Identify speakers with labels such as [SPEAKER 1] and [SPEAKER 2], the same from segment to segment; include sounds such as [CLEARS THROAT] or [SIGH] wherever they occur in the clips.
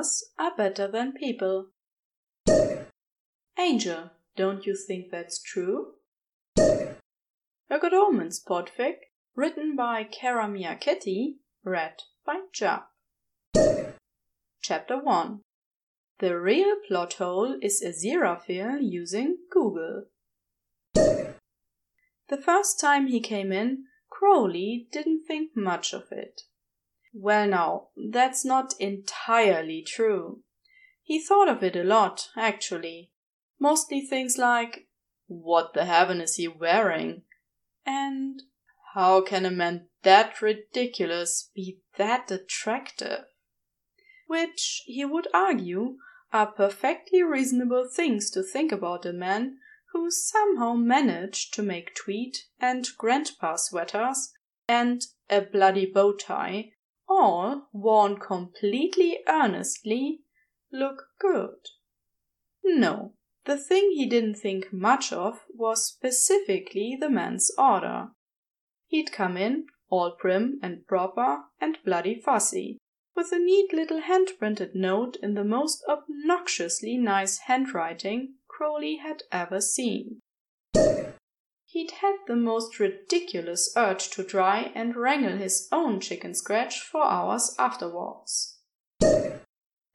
[SPEAKER 1] others are better than people. Angel, don't you think that's true? A Good Omens podfic, written by CaraMiaKitty, read by Jup. Chapter 1 The real plot hole is Aziraphale using Google. The first time he came in, Crowley didn't think much of it. Well, now, that's not entirely true. He thought of it a lot, actually. Mostly things like, what the heaven is he wearing? And how can a man that ridiculous be that attractive? Which, he would argue, are perfectly reasonable things to think about a man who somehow managed to make tweed and grandpa sweaters and a bloody bow tie, all worn completely earnestly, look good. No, the thing he didn't think much of was specifically the man's order. He'd come in, all prim and proper and bloody fussy, with a neat little hand printed note in the most obnoxiously nice handwriting Crowley had ever seen. He'd had the most ridiculous urge to try and wrangle his own chicken scratch for hours afterwards.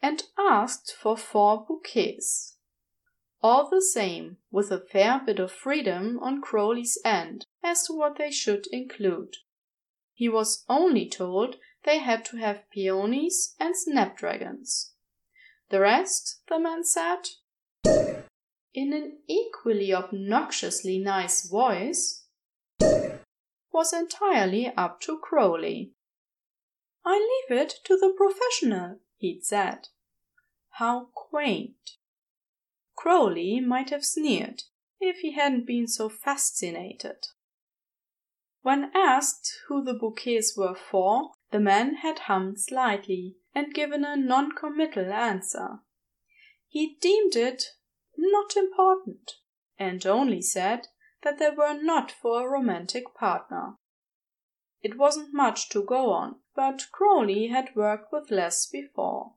[SPEAKER 1] And asked for four bouquets. All the same, with a fair bit of freedom on Crowley's end as to what they should include. He was only told they had to have peonies and snapdragons. The rest, the man said, in an equally obnoxiously nice voice, was entirely up to Crowley. I leave it to the professional, he'd said. How quaint. Crowley might have sneered if he hadn't been so fascinated. When asked who the bouquets were for, the man had hummed slightly and given a non-committal answer. He deemed it not important, and only said that they were not for a romantic partner. It wasn't much to go on, but Crowley had worked with less before.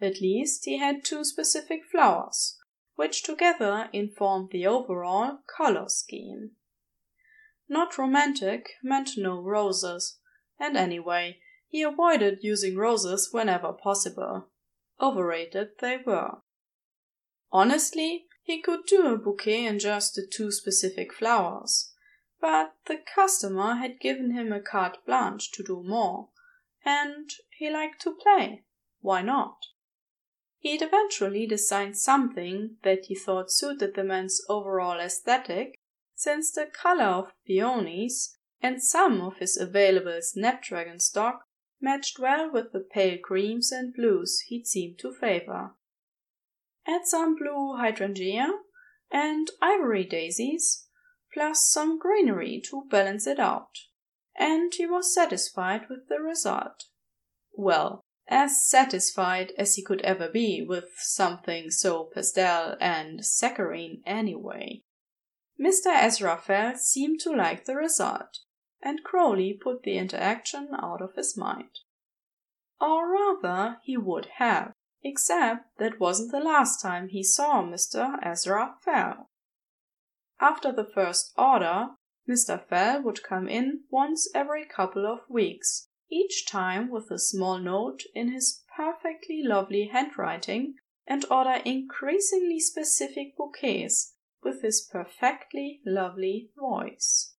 [SPEAKER 1] At least he had two specific flowers, which together informed the overall color scheme. Not romantic meant no roses, and anyway, he avoided using roses whenever possible. Overrated they were. Honestly, he could do a bouquet in just the two specific flowers, but the customer had given him a carte blanche to do more, and he liked to play. Why not? He'd eventually designed something that he thought suited the man's overall aesthetic, since the color of peonies and some of his available snapdragon stock matched well with the pale creams and blues he'd seemed to favor. Add some blue hydrangea and ivory daisies, plus some greenery to balance it out, and he was satisfied with the result. Well, as satisfied as he could ever be with something so pastel and saccharine anyway. Mr. Aziraphale seemed to like the result, and Crowley put the interaction out of his mind. Or rather, he would have except that wasn't the last time he saw Mr. Ezra Fell. After the first order, Mr. Fell would come in once every couple of weeks, each time with a small note in his perfectly lovely handwriting and order increasingly specific bouquets with his perfectly lovely voice.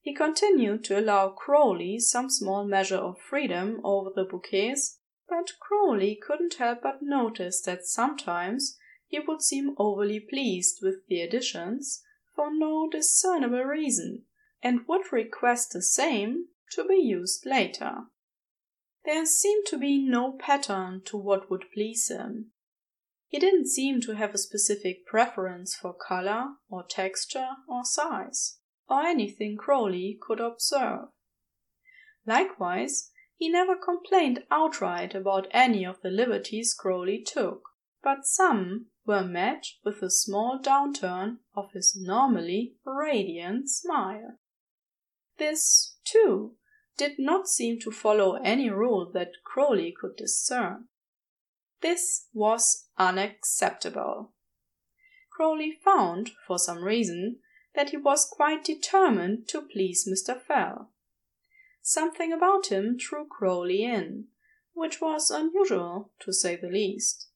[SPEAKER 1] He continued to allow Crowley some small measure of freedom over the bouquets but Crowley couldn't help but notice that sometimes he would seem overly pleased with the additions for no discernible reason, and would request the same to be used later. There seemed to be no pattern to what would please him. He didn't seem to have a specific preference for color or texture or size, or anything Crowley could observe. Likewise, he never complained outright about any of the liberties Crowley took, but some were met with a small downturn of his normally radiant smile. This, too, did not seem to follow any rule that Crowley could discern, This was unacceptable. Crowley found, for some reason, that he was quite determined to please Mr. Fell. Something about him drew Crowley in, which was unusual, to say the least.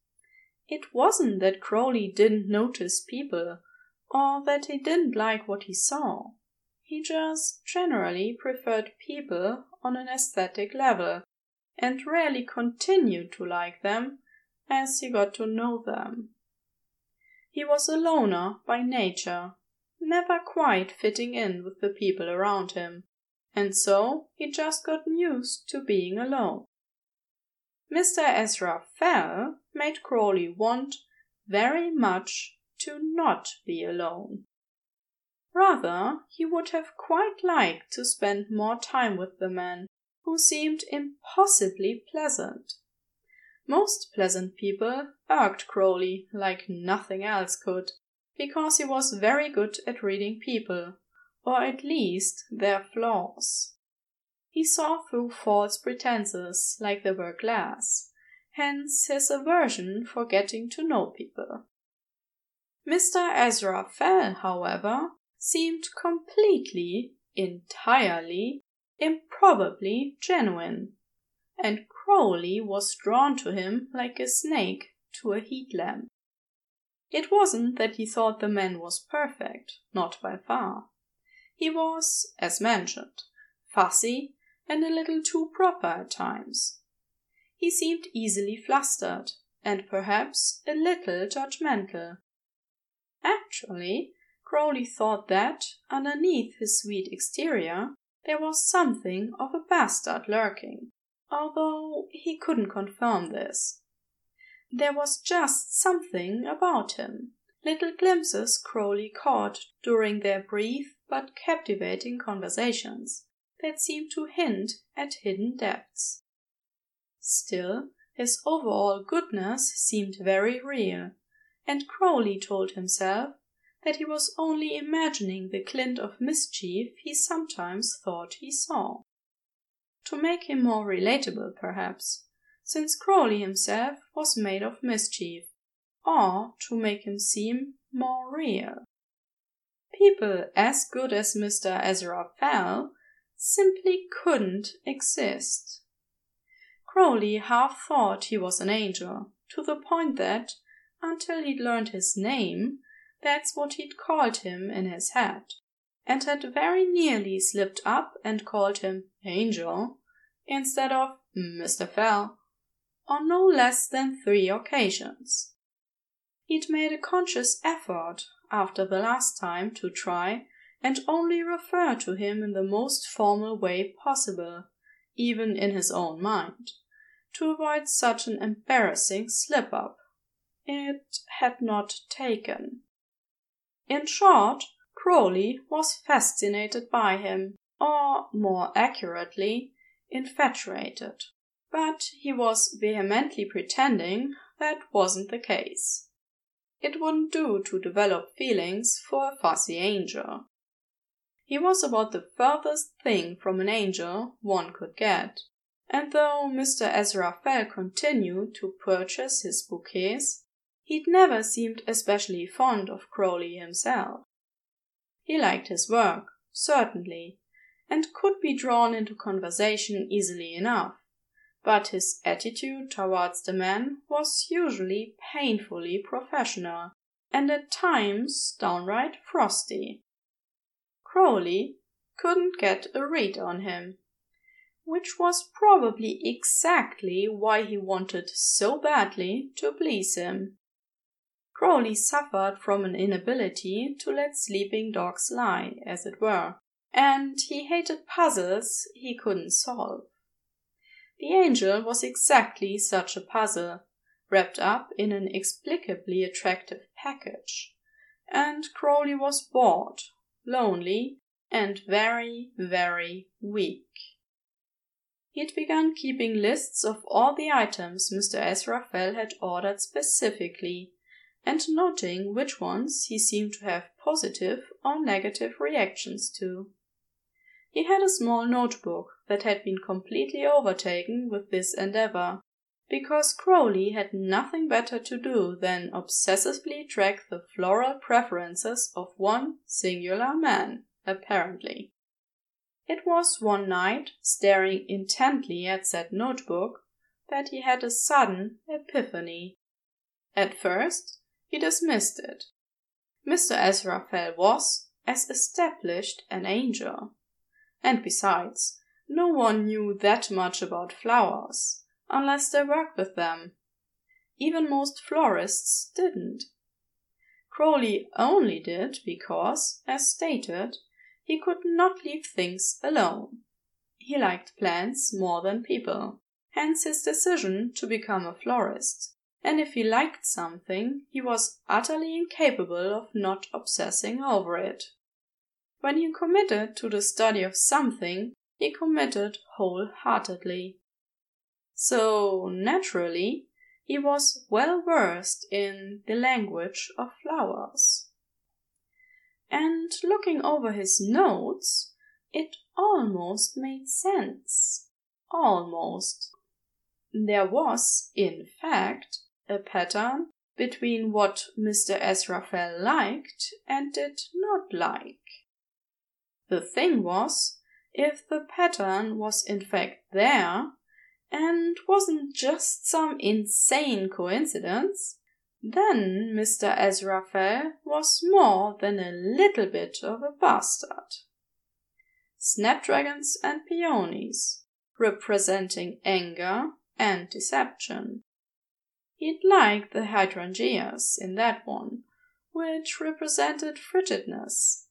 [SPEAKER 1] It wasn't that Crowley didn't notice people, or that he didn't like what he saw. He just generally preferred people on an aesthetic level, and rarely continued to like them as he got to know them. He was a loner by nature, never quite fitting in with the people around him, and so he just got used to being alone. Mr. Ezra Fell made Crowley want very much to not be alone. Rather, he would have quite liked to spend more time with the man, who seemed impossibly pleasant. Most pleasant people irked Crowley like nothing else could, because he was very good at reading people, or at least their flaws. He saw through false pretenses like they were glass, hence his aversion for getting to know people. Mr. Ezra Fell, however, seemed completely, entirely, improbably genuine and Crowley was drawn to him like a snake to a heat lamp. It wasn't that he thought the man was perfect, not by far. He was, as mentioned, fussy and a little too proper at times. He seemed easily flustered, and perhaps a little judgmental. Actually, Crowley thought that, underneath his sweet exterior, there was something of a bastard lurking although he couldn't confirm this. There was just something about him, little glimpses Crowley caught during their brief but captivating conversations, that seemed to hint at hidden depths. Still, his overall goodness seemed very real, and Crowley told himself that he was only imagining the glint of mischief he sometimes thought he saw to make him more relatable, perhaps, since Crowley himself was made of mischief, or to make him seem more real. People as good as Mr. Ezra Fell simply couldn't exist. Crowley half thought he was an angel, to the point that, until he'd learned his name, that's what he'd called him in his head and had very nearly slipped up and called him Angel instead of Mr. Fell on no less than three occasions. He'd made a conscious effort after the last time to try and only refer to him in the most formal way possible, even in his own mind, to avoid such an embarrassing slip up. It had not taken. In short, Crowley was fascinated by him, or more accurately, infatuated. But he was vehemently pretending that wasn't the case. It wouldn't do to develop feelings for a fussy angel. He was about the furthest thing from an angel one could get, and though Mr. Ezra Fell continued to purchase his bouquets, he'd never seemed especially fond of Crowley himself. He liked his work, certainly, and could be drawn into conversation easily enough, but his attitude towards the man was usually painfully professional, and at times downright frosty. Crowley couldn't get a read on him, which was probably exactly why he wanted so badly to please him. Crowley suffered from an inability to let sleeping dogs lie, as it were, and he hated puzzles he couldn't solve. The angel was exactly such a puzzle, wrapped up in an inexplicably attractive package, and Crowley was bored, lonely, and very, very weak. He'd begun keeping lists of all the items Mr. Ezra Fell had ordered specifically and noting which ones he seemed to have positive or negative reactions to. He had a small notebook that had been completely overtaken with this endeavor, because Crowley had nothing better to do than obsessively track the floral preferences of one singular man, apparently. It was one night, staring intently at that notebook, that he had a sudden epiphany. At first, he dismissed it. Mr. Azraphel was as established an angel. And besides, no one knew that much about flowers, unless they worked with them. Even most florists didn't. Crowley only did because, as stated, he could not leave things alone. He liked plants more than people, hence his decision to become a florist. And if he liked something, he was utterly incapable of not obsessing over it. When he committed to the study of something, he committed wholeheartedly. So, naturally, he was well versed in the language of flowers and looking over his notes, it almost made sense. Almost. There was, in fact, a pattern between what Mr. Azraphel liked and did not like. The thing was, if the pattern was in fact there, and wasn't just some insane coincidence, then Mr. Azraphel was more than a little bit of a bastard. Snapdragons and peonies, representing anger and deception. He'd like the hydrangeas in that one, which represented frigidness.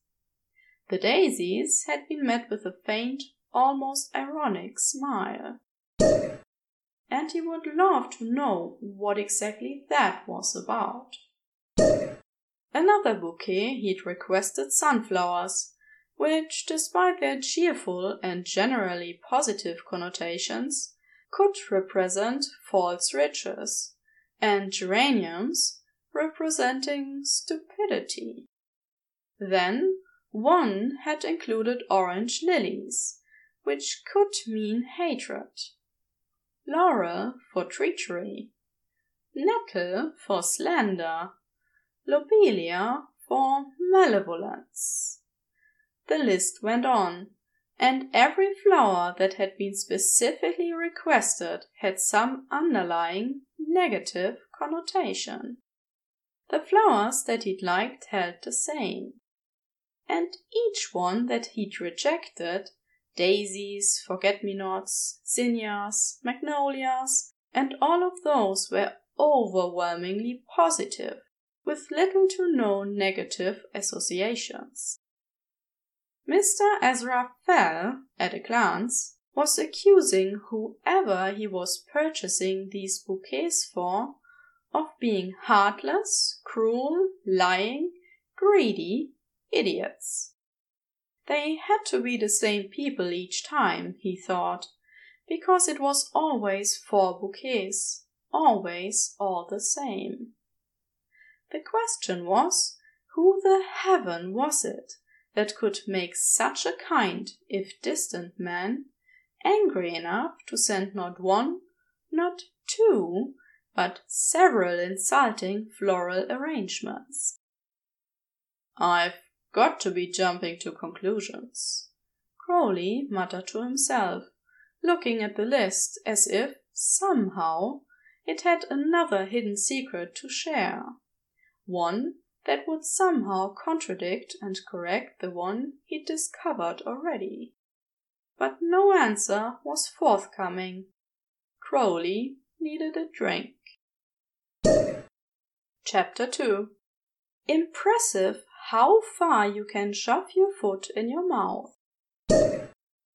[SPEAKER 1] The daisies had been met with a faint, almost ironic smile and he would love to know what exactly that was about. Another bouquet he'd requested sunflowers, which, despite their cheerful and generally positive connotations, could represent false riches, and geraniums representing stupidity. Then one had included orange lilies, which could mean hatred laurel for treachery, nettle for slander, lobelia for malevolence. The list went on, and every flower that had been specifically requested had some underlying negative connotation. The flowers that he'd liked held the same. And each one that he'd rejected daisies, forget-me-nots, zinnias, magnolias, and all of those were overwhelmingly positive, with little to no negative associations. Mr. Ezra Fell, at a glance, was accusing whoever he was purchasing these bouquets for of being heartless, cruel, lying, greedy idiots. They had to be the same people each time, he thought, because it was always four bouquets, always all the same. The question was, who the heaven was it that could make such a kind, if distant man angry enough to send not one, not two, but several insulting floral arrangements? I've got to be jumping to conclusions. Crowley muttered to himself, looking at the list as if, somehow, it had another hidden secret to share. One that would somehow contradict and correct the one he'd discovered already. But no answer was forthcoming. Crowley needed a drink. Chapter 2 Impressive how far you can shove your foot in your mouth.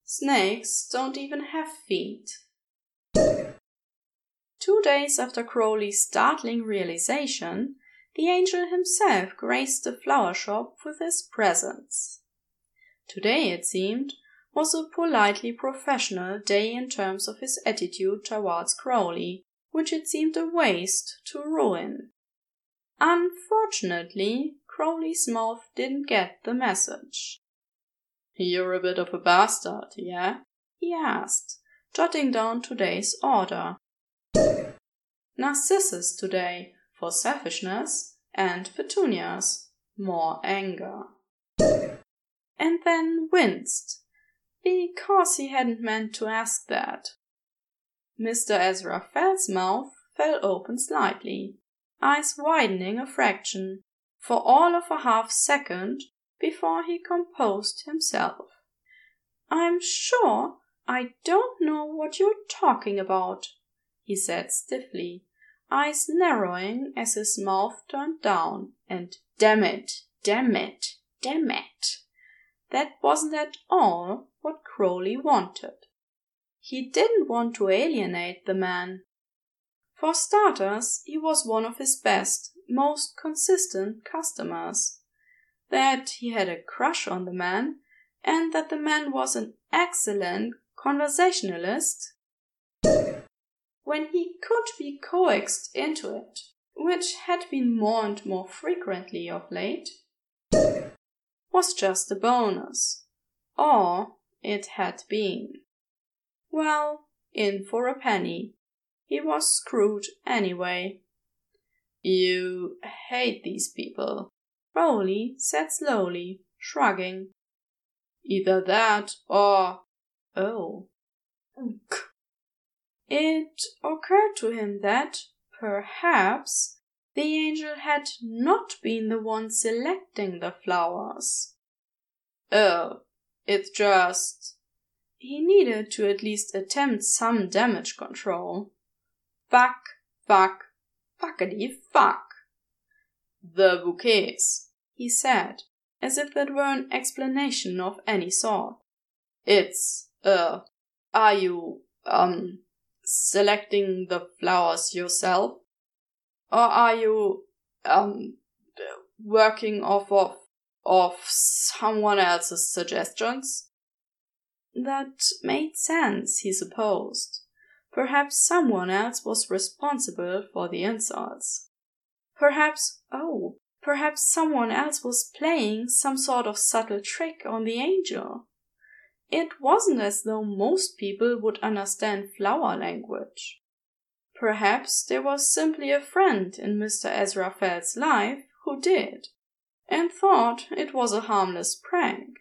[SPEAKER 1] Snakes don't even have feet. Two days after Crowley's startling realization, the angel himself graced the flower shop with his presence. Today, it seemed, was a politely professional day in terms of his attitude towards Crowley, which it seemed a waste to ruin. Unfortunately, Crowley's mouth didn't get the message. You're a bit of a bastard, yeah? he asked, jotting down today's order. narcissus today for selfishness, and petunias, more anger. And then winced, because he hadn't meant to ask that. Mr. Ezra Fell's mouth fell open slightly, eyes widening a fraction, for all of a half second before he composed himself. I'm sure I don't know what you're talking about, he said stiffly, eyes narrowing as his mouth turned down, and damn it, damn it, damn it. That wasn't at all what Crowley wanted. He didn't want to alienate the man. For starters, he was one of his best, most consistent customers. That he had a crush on the man, and that the man was an excellent conversationalist, when he could be coaxed into it, which had been more and more frequently of late, was just a bonus. Or it had been. Well, in for a penny. He was screwed anyway. You hate these people, Crowley said slowly, shrugging. Either that or. Oh. It occurred to him that, perhaps, the angel had not been the one selecting the flowers. Oh, it's just. He needed to at least attempt some damage control. Fuck, fuck, fuckety fuck. The bouquets, he said, as if that were an explanation of any sort. It's, uh, are you, um, selecting the flowers yourself? Or are you, um, working off of, of someone else's suggestions? That made sense, he supposed. Perhaps someone else was responsible for the insults. Perhaps, oh, perhaps someone else was playing some sort of subtle trick on the angel. It wasn't as though most people would understand flower language. Perhaps there was simply a friend in Mr. Ezra Fell's life who did, and thought it was a harmless prank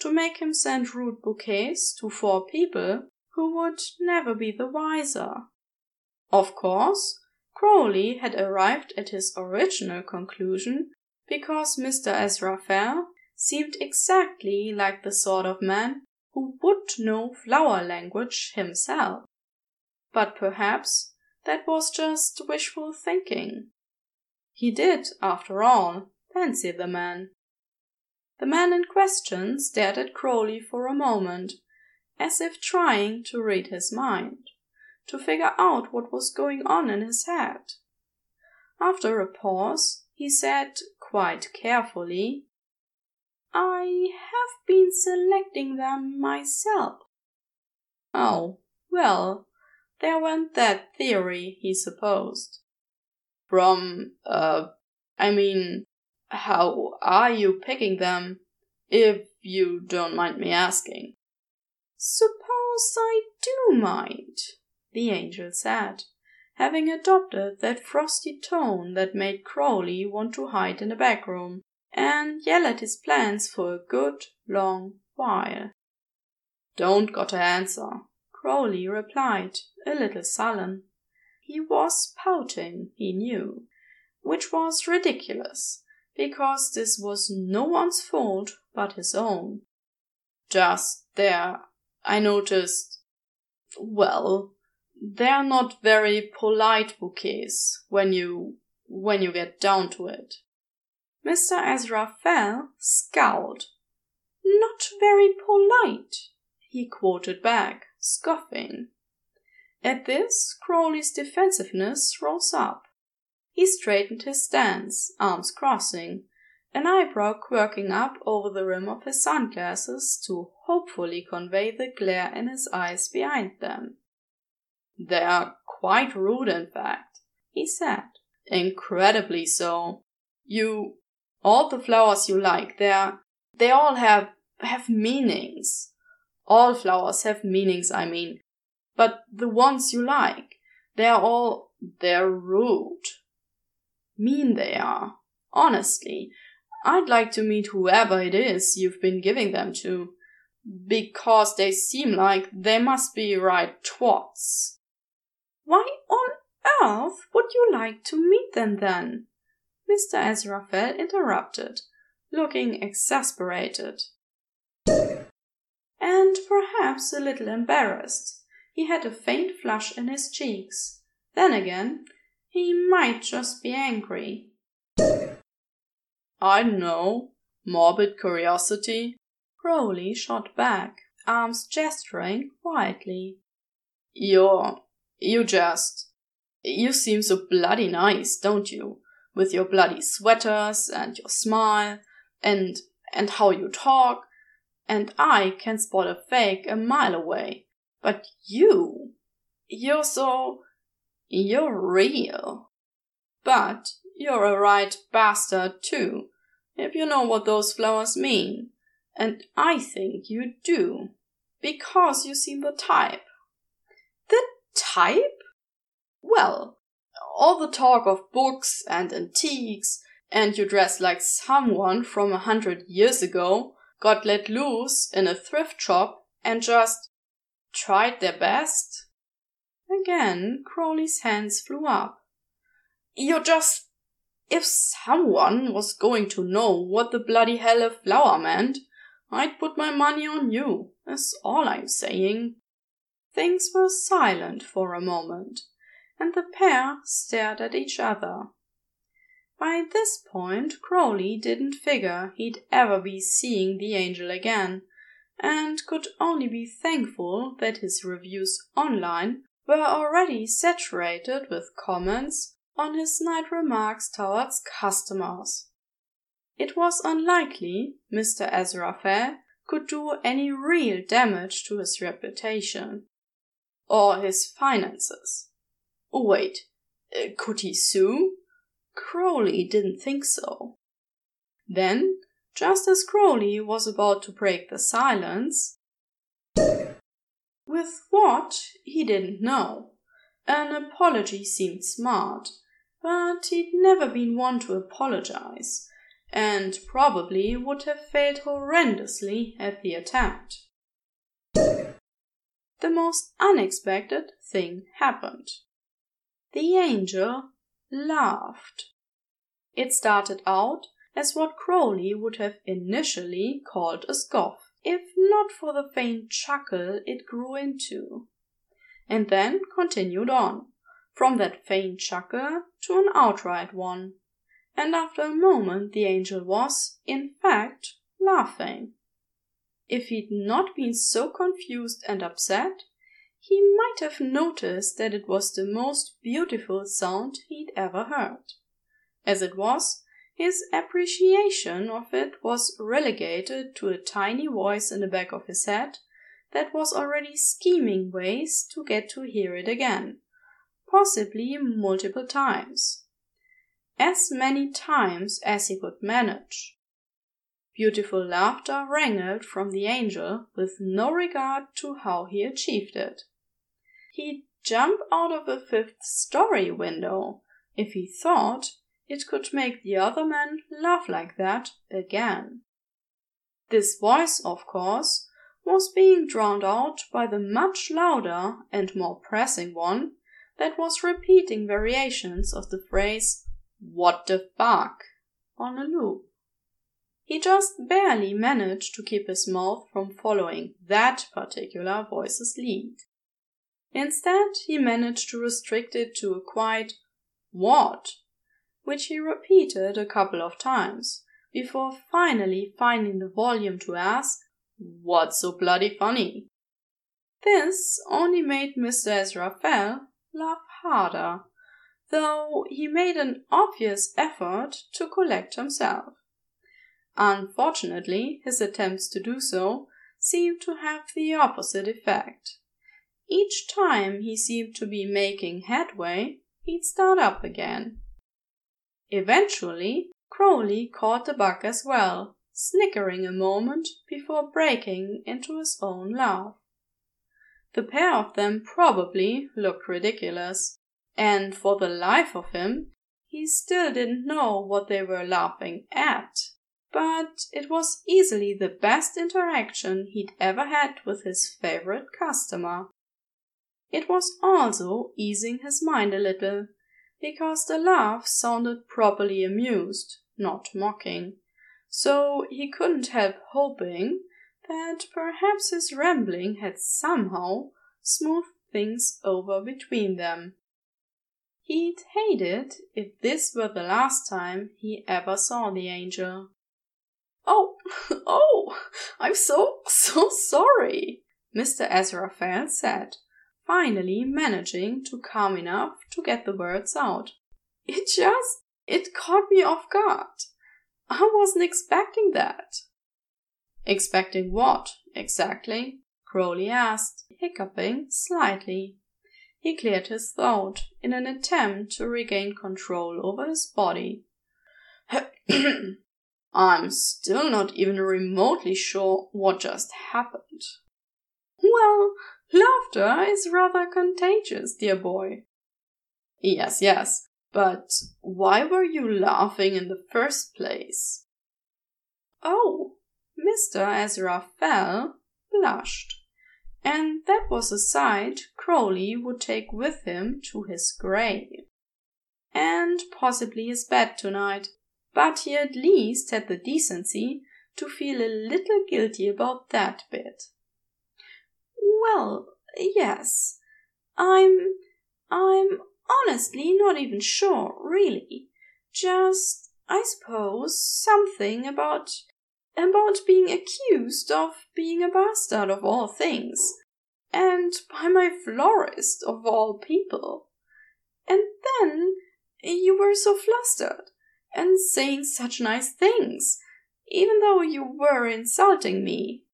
[SPEAKER 1] to make him send rude bouquets to four people who would never be the wiser. Of course, Crowley had arrived at his original conclusion because Mr. Ezra Fell seemed exactly like the sort of man who would know flower language himself. But perhaps that was just wishful thinking. He did, after all, fancy the man. The man in question stared at Crowley for a moment, as if trying to read his mind, to figure out what was going on in his head. After a pause, he said quite carefully, I have been selecting them myself. Oh, well, there went that theory, he supposed. From, uh, I mean, how are you picking them, if you don't mind me asking? Suppose I do mind, the angel said, having adopted that frosty tone that made Crowley want to hide in a back room and yell at his plans for a good long while. Don't got to answer, Crowley replied, a little sullen. He was pouting, he knew, which was ridiculous, because this was no one's fault but his own. Just there, I noticed, well, they're not very polite bouquets when you, when you get down to it. Mr. Ezra Fell scowled. Not very polite, he quoted back, scoffing. At this, Crowley's defensiveness rose up. He straightened his stance, arms crossing, an eyebrow quirking up over the rim of his sunglasses to hopefully convey the glare in his eyes behind them. They are quite rude, in fact, he said. Incredibly so. You, all the flowers you like, they're, they all have, have meanings. All flowers have meanings, I mean. But the ones you like, they are all They're rude. Mean they are. Honestly, I'd like to meet whoever it is you've been giving them to. Because they seem like they must be right twats.
[SPEAKER 2] Why on earth would you like to meet them then? Mr. Aziraphale interrupted, looking exasperated. And perhaps a little embarrassed. He had a faint flush in his cheeks. Then again, he might just be angry.
[SPEAKER 1] I know. Morbid curiosity.
[SPEAKER 2] Crowley shot back, arms gesturing quietly.
[SPEAKER 1] You're. you just. You seem so bloody nice, don't you? With your bloody sweaters and your smile and and how you talk. And I can spot a fake a mile away. But you. You're so. You're real. But you're a right bastard, too, if you know what those flowers mean. And I think you do, because you seem the type.
[SPEAKER 2] The type?
[SPEAKER 1] Well, all the talk of books and antiques, and you dress like someone from a hundred years ago, got let loose in a thrift shop and just tried their best.
[SPEAKER 2] Again, Crowley's hands flew up.
[SPEAKER 1] You're just. If someone was going to know what the bloody hell a flower meant, I'd put my money on you, that's all I'm saying.
[SPEAKER 2] Things were silent for a moment, and the pair stared at each other. By this point, Crowley didn't figure he'd ever be seeing the angel again, and could only be thankful that his reviews online were already saturated with comments on his snide remarks towards customers. It was unlikely Mr. Ezra Fell could do any real damage to his reputation.
[SPEAKER 1] Or his finances. Wait, uh, could he sue? Crowley didn't think so. Then, just as Crowley was about to break the silence, with what he didn't know. An apology seemed smart, but he'd never been one to apologize, and probably would have failed horrendously at the attempt. The most unexpected thing happened. The angel laughed. It started out as what Crowley would have initially called a scoff, if not for the faint chuckle it grew into, and then continued on, from that faint chuckle to an outright one, and after a moment the angel was, in fact, laughing. If he'd not been so confused and upset, he might have noticed that it was the most beautiful sound he'd ever heard. As it was, his appreciation of it was relegated to a tiny voice in the back of his head that was already scheming ways to get to hear it again, possibly multiple times. As many times as he could manage. Beautiful laughter wrangled from the angel with no regard to how he achieved it. He'd jump out of a fifth story window if he thought it could make the other man laugh like that again. This voice, of course, was being drowned out by the much louder and more pressing one that was repeating variations of the phrase, What the fuck? on a loop. He just barely managed to keep his mouth from following that particular voice's lead. Instead, he managed to restrict it to a quiet what which he repeated a couple of times, before finally finding the volume to ask, What's so bloody funny? This only made Mr. Aziraphale laugh harder, though he made an obvious effort to collect himself. Unfortunately, his attempts to do so seemed to have the opposite effect. Each time he seemed to be making headway, he'd start up again. Eventually, Crowley caught the bug as well, snickering a moment before breaking into his own laugh. The pair of them probably looked ridiculous, and for the life of him, he still didn't know what they were laughing at. But it was easily the best interaction he'd ever had with his favorite customer. It was also easing his mind a little, because the laugh sounded properly amused, not mocking, so he couldn't help hoping that perhaps his rambling had somehow smoothed things over between them. He'd hate it if this were the last time he ever saw the angel. Oh, [LAUGHS] oh, I'm so, so sorry, Mr. Azraphale said, finally managing to calm enough to get the words out. It just, it caught me off guard. I wasn't expecting that. Expecting what, exactly? Crowley asked, hiccuping slightly. He cleared his throat in an attempt to regain control over his body. [CLEARS THROAT] I'm still not even remotely sure what just happened. Well, Laughter is rather contagious, dear boy. Yes, yes, but why were you laughing in the first place? Oh, Mr. Azraphale blushed, and that was a sight Crowley would take with him to his grave. And possibly his bed tonight, but he at least had the decency to feel a little guilty about that bit. Well, yes. I'm. I'm honestly not even sure, really. Just, I suppose, something about. about being accused of being a bastard of all things. And by my florist of all people. And then you were so flustered and saying such nice things, even though you were insulting me.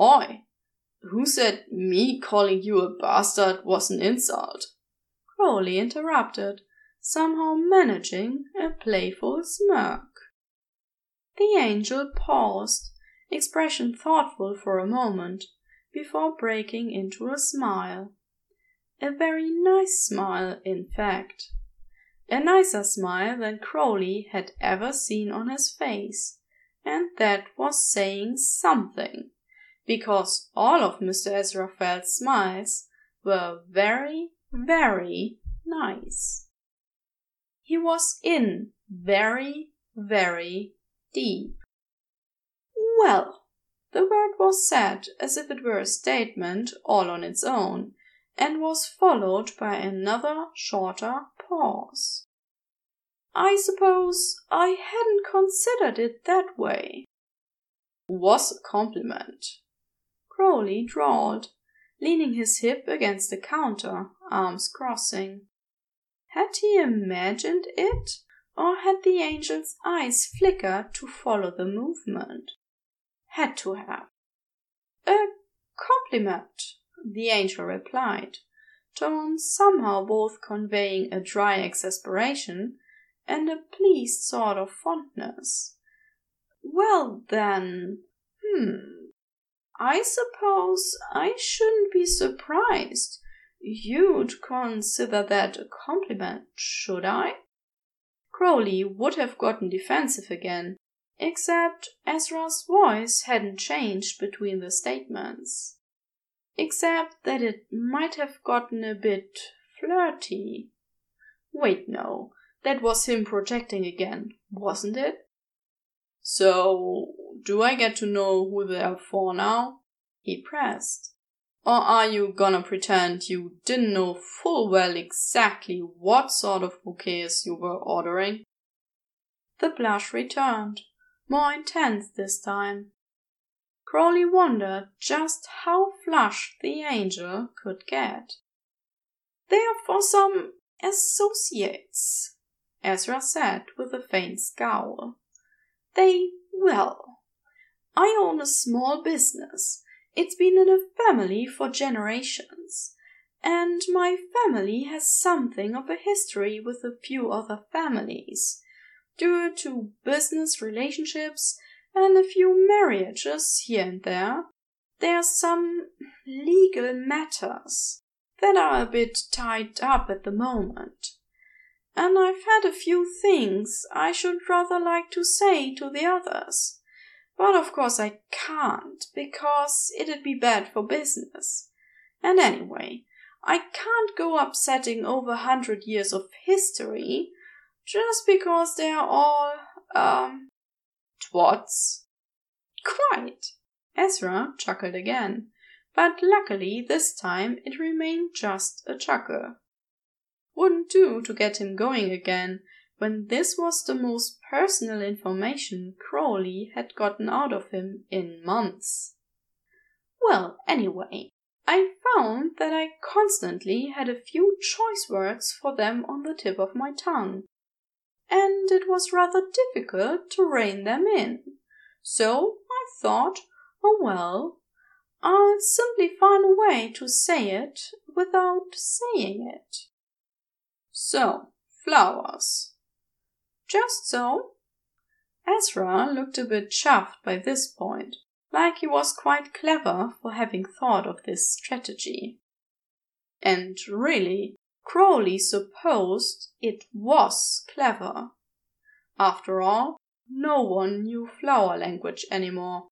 [SPEAKER 1] Oi, who said me calling you a bastard was an insult? Crowley interrupted, somehow managing a playful smirk. The angel paused, expression thoughtful for a moment, before breaking into a smile. A very nice smile, in fact. A nicer smile than Crowley had ever seen on his face, and that was saying something because all of Mr. Ezra Azraphale's smiles were very, very nice. He was in very, very deep. Well, the word was said as if it were a statement all on its own, and was followed by another shorter pause. I suppose I hadn't considered it that way. Was a compliment. Crowley drawled, leaning his hip against the counter, arms crossing. Had he imagined it, or had the angel's eyes flickered to follow the movement? Had to have. A compliment, the angel replied, tone somehow both conveying a dry exasperation and a pleased sort of fondness. Well, then, hmm, I suppose I shouldn't be surprised. You'd consider that a compliment, should I? Crowley would have gotten defensive again, except Ezra's voice hadn't changed between the statements. Except that it might have gotten a bit flirty. Wait, no, that was him projecting again, wasn't it? So, do I get to know who they're for now? He pressed. Or are you gonna pretend you didn't know full well exactly what sort of bouquets you were ordering? The blush returned, more intense this time. Crowley wondered just how flushed the angel could get. They're for some associates, Ezra said with a faint scowl. They, well, I own a small business. It's been in a family for generations. And my family has something of a history with a few other families, due to business relationships and a few marriages here and there. There are some legal matters. that are a bit tied up at the moment. And I've had a few things I should rather like to say to the others. But of course I can't, because it'd be bad for business. And anyway, I can't go upsetting over a hundred years of history just because they're all, um, twats. Quite. Ezra chuckled again, but luckily this time it remained just a chuckle. Wouldn't do to get him going again when this was the most personal information Crowley had gotten out of him in months. Well, anyway, I found that I constantly had a few choice words for them on the tip of my tongue, and it was rather difficult to rein them in. So I thought, oh well, I'll simply find a way to say it without saying it. So, flowers. Just so. Ezra looked a bit chuffed by this point, like he was quite clever for having thought of this strategy. And really, Crowley supposed it was clever. After all, no one knew flower language anymore.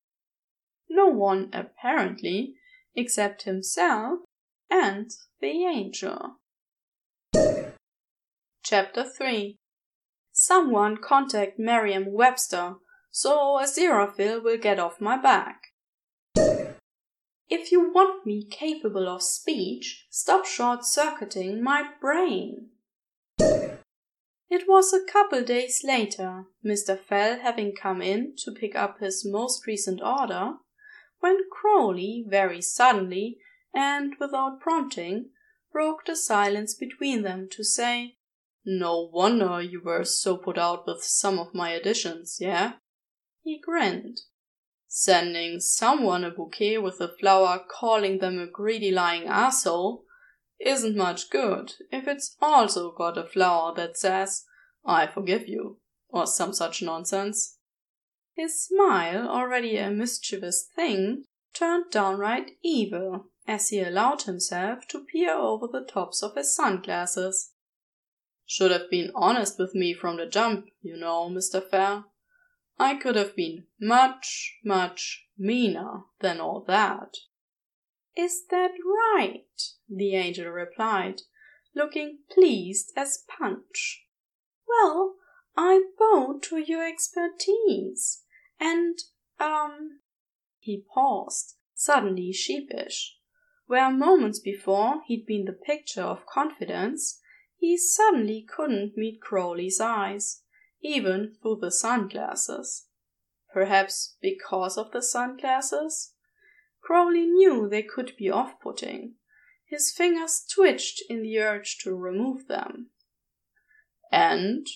[SPEAKER 1] No one, apparently, except himself and the angel. Chapter 3 Someone contact Merriam Webster so Aziraphale will get off my back. If you want me capable of speech, stop short circuiting my brain. It was a couple days later, Mr. Fell having come in to pick up his most recent order, when Crowley very suddenly and without prompting broke the silence between them to say, No wonder you were so put out with some of my additions, yeah? He grinned. Sending someone a bouquet with a flower calling them a greedy lying asshole isn't much good if it's also got a flower that says, I forgive you, or some such nonsense. His smile, already a mischievous thing, turned downright evil as he allowed himself to peer over the tops of his sunglasses. Should have been honest with me from the jump, you know, Mr. Fell. I could have been much, much meaner than all that. Is that right? the angel replied, looking pleased as punch. Well, I bow to your expertise, and, um, he paused, suddenly sheepish. Where moments before he'd been the picture of confidence, he suddenly couldn't meet Crowley's eyes even through the sunglasses. Perhaps because of the sunglasses? Crowley knew they could be off putting. His fingers twitched in the urge to remove them. And?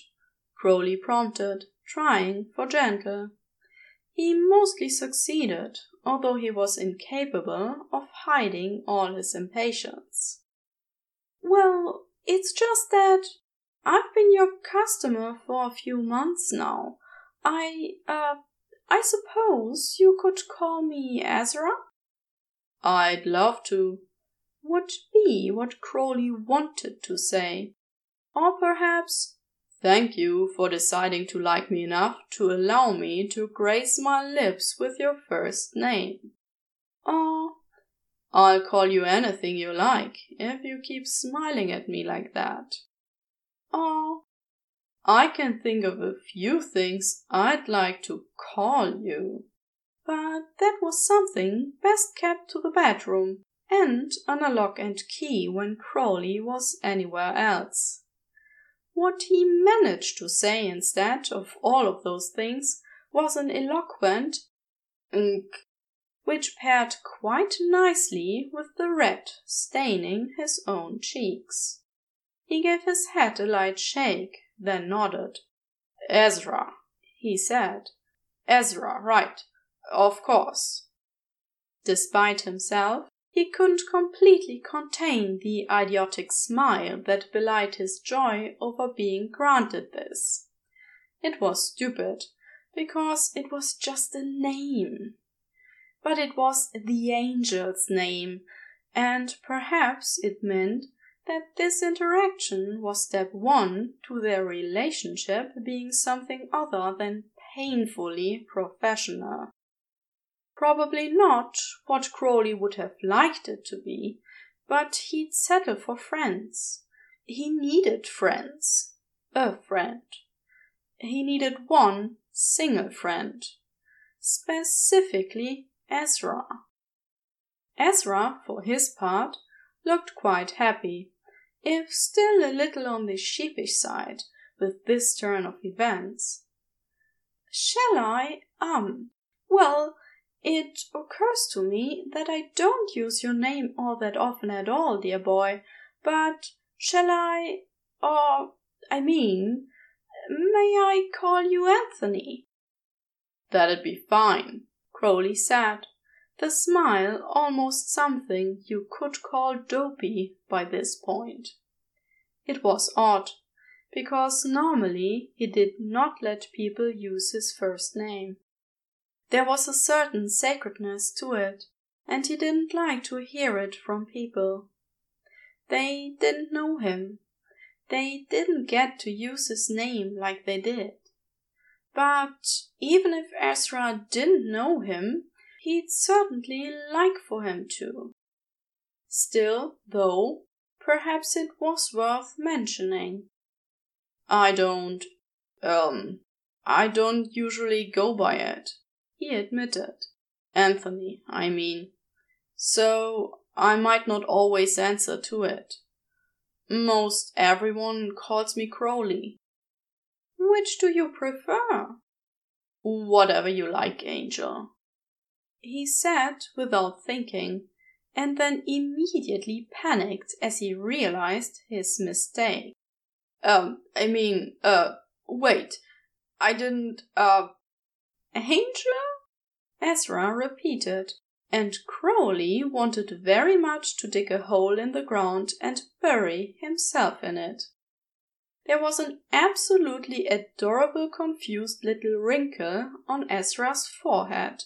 [SPEAKER 1] Crowley prompted, trying for gentle. He mostly succeeded, although he was incapable of hiding all his impatience. Well, it's just that I've been your customer for a few months now. I, uh, I suppose you could call me Ezra? I'd love to. Would be what Crowley wanted to say. Or perhaps, thank you for deciding to like me enough to allow me to grace my lips with your first name. Or, I'll call you anything you like if you keep smiling at me like that. Oh, I can think of a few things I'd like to call you. But that was something best kept to the bedroom and under lock and key when Crowley was anywhere else. What he managed to say instead of all of those things was an eloquent which paired quite nicely with the red staining his own cheeks. He gave his head a light shake, then nodded. Ezra, he said. Ezra, right. Of course. Despite himself, he couldn't completely contain the idiotic smile that belied his joy over being granted this. It was stupid, because it was just a name. But it was the angel's name, and perhaps it meant that this interaction was step one to their relationship being something other than painfully professional. Probably not what Crowley would have liked it to be, but he'd settle for friends. He needed friends. A friend. He needed one single friend. Specifically Ezra. Ezra, for his part, looked quite happy, if still a little on the sheepish side with this turn of events. Shall I? Um, well, it occurs to me that I don't use your name all that often at all, dear boy, but shall I, or, I mean, may I call you Anthony?
[SPEAKER 2] That'd be fine,
[SPEAKER 1] Crowley said, the smile almost something you could call dopey by this point. It was odd, because normally he did not let people use his first name. There was a certain sacredness to it, and he didn't like to hear it from people. They didn't know him. They didn't get to use his name like they did. But even if Ezra didn't know him, he'd certainly like for him to. Still, though, perhaps it was worth mentioning.
[SPEAKER 2] I don't, um, I don't usually go by it,
[SPEAKER 1] he admitted.
[SPEAKER 2] Anthony, I mean. So I might not always answer to it. Most everyone calls me Crowley.
[SPEAKER 1] Which do you prefer?
[SPEAKER 2] Whatever you like, Angel
[SPEAKER 1] he said without thinking, and then immediately panicked as he realized his mistake.
[SPEAKER 2] Um, I mean, uh, wait. I didn't, uh.
[SPEAKER 1] Angel? Ezra repeated, and Crowley wanted very much to dig a hole in the ground and bury himself in it. There was an absolutely adorable confused little wrinkle on Ezra's forehead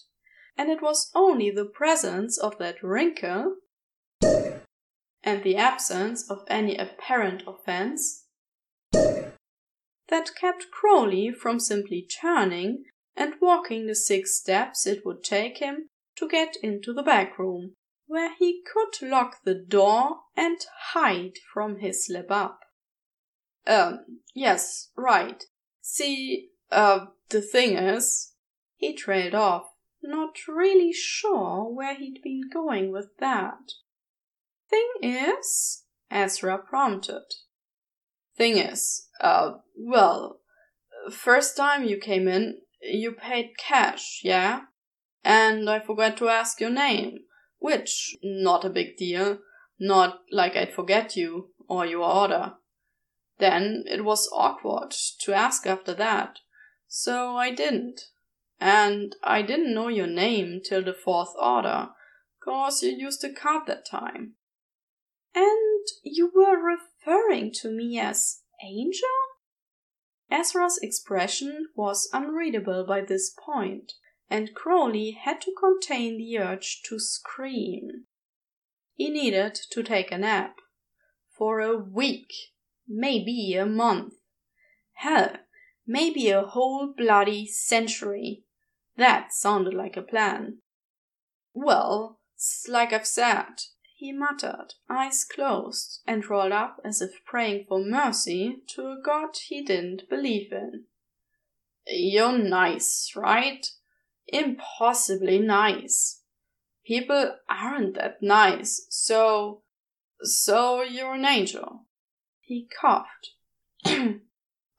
[SPEAKER 1] and it was only the presence of that wrinkle and the absence of any apparent offense that kept Crowley from simply turning and walking the six steps it would take him to get into the back room, where he could lock the door and hide from his slip up.
[SPEAKER 2] Um, yes, right. See, uh, the thing is,
[SPEAKER 1] he trailed off not really sure where he'd been going with that. Thing is, Ezra prompted.
[SPEAKER 2] Thing is, uh, well, first time you came in, you paid cash, yeah? And I forgot to ask your name, which, not a big deal, not like I'd forget you or your order. Then it was awkward to ask after that, so I didn't. And I didn't know your name till the fourth order, cause you used a card that time.
[SPEAKER 1] And you were referring to me as Angel? Ezra's expression was unreadable by this point, and Crowley had to contain the urge to scream. He needed to take a nap. For a week, maybe a month. Hell, maybe a whole bloody century. That sounded like a plan.
[SPEAKER 2] Well, like I've said,
[SPEAKER 1] he muttered, eyes closed, and rolled up as if praying for mercy to a god he didn't believe in.
[SPEAKER 2] You're nice, right? Impossibly nice. People aren't that nice, so. so you're an angel.
[SPEAKER 1] He coughed. [CLEARS THROAT]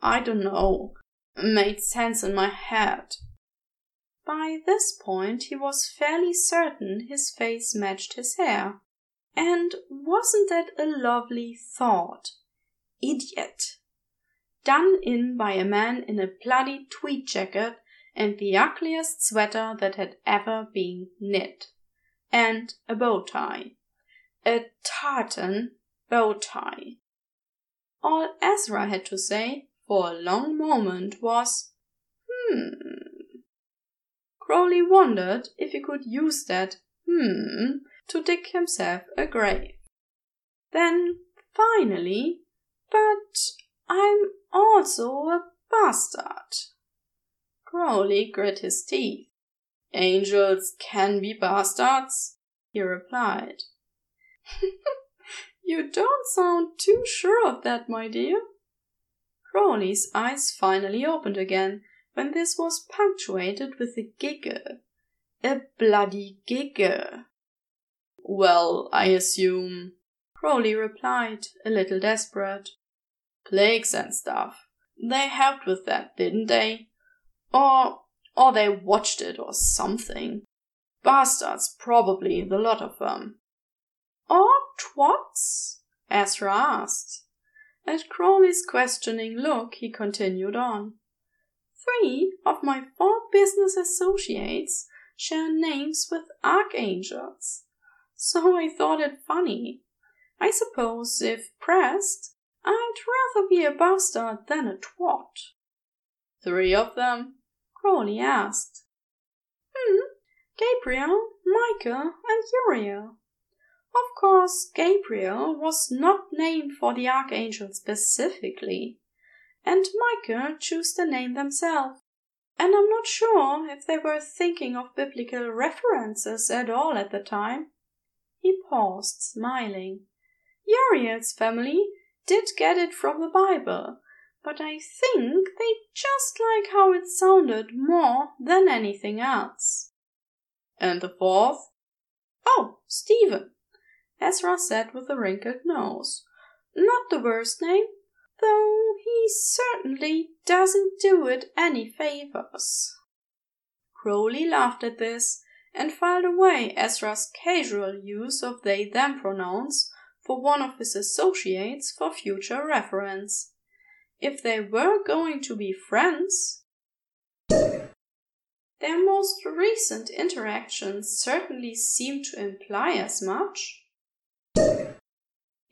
[SPEAKER 2] I don't know. It Made sense in my head.
[SPEAKER 1] By this point he was fairly certain his face matched his hair. And wasn't that a lovely thought? Idiot! Done in by a man in a bloody tweed jacket and the ugliest sweater that had ever been knit. And a bow tie. A tartan bow tie. All Ezra had to say for a long moment was, hmm. Crowley wondered if he could use that hmm, to dig himself a grave. Then, finally, but I'm also a bastard. Crowley grit his teeth. Angels can be bastards, he replied. [LAUGHS] you don't sound too sure of that, my dear. Crowley's eyes finally opened again when this was punctuated with a giggle. A bloody giggle. Well, I assume, Crowley replied, a little desperate. Plagues and stuff. They helped with that, didn't they? Or, or they watched it or something. Bastards, probably, the lot of them. Or twats? Ezra asked. At Crowley's questioning look, he continued on. Three of my four business associates share names with archangels. So I thought it funny. I suppose, if pressed, I'd rather be a bastard than a twat. Three of them? Crowley asked. Hmm, Gabriel, Michael, and Uriel. Of course, Gabriel was not named for the archangel specifically, and Michael chose the name themselves. And I'm not sure if they were thinking of biblical references at all at the time. He paused, smiling. Uriel's family did get it from the Bible, but I think they just like how it sounded more than anything else. And the fourth? Oh, Stephen, Ezra said with a wrinkled nose. Not the worst name, though he certainly doesn't do it any favors. Crowley laughed at this and filed away Ezra's casual use of they them pronouns for one of his associates for future reference. If they were going to be friends, their most recent interactions certainly seemed to imply as much.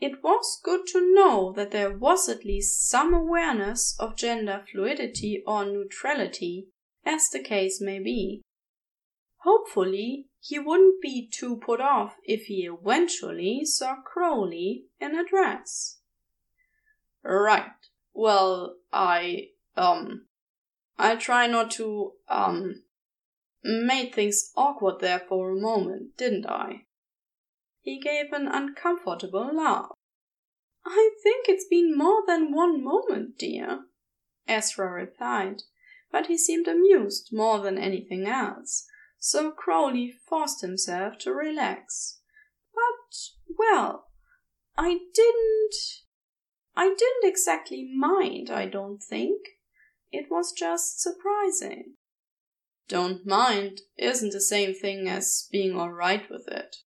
[SPEAKER 1] It was good to know that there was at least some awareness of gender fluidity or neutrality, as the case may be. Hopefully, he wouldn't be too put off if he eventually saw Crowley in a dress. Right. Well, I, um, I try not to, um, made things awkward there for a moment, didn't I? He gave an uncomfortable laugh. I think it's been more than one moment, dear, Ezra replied, but he seemed amused more than anything else, so Crowley forced himself to relax. But, well, I didn't. I didn't exactly mind, I don't think. It was just surprising. Don't mind isn't the same thing as being all right with it.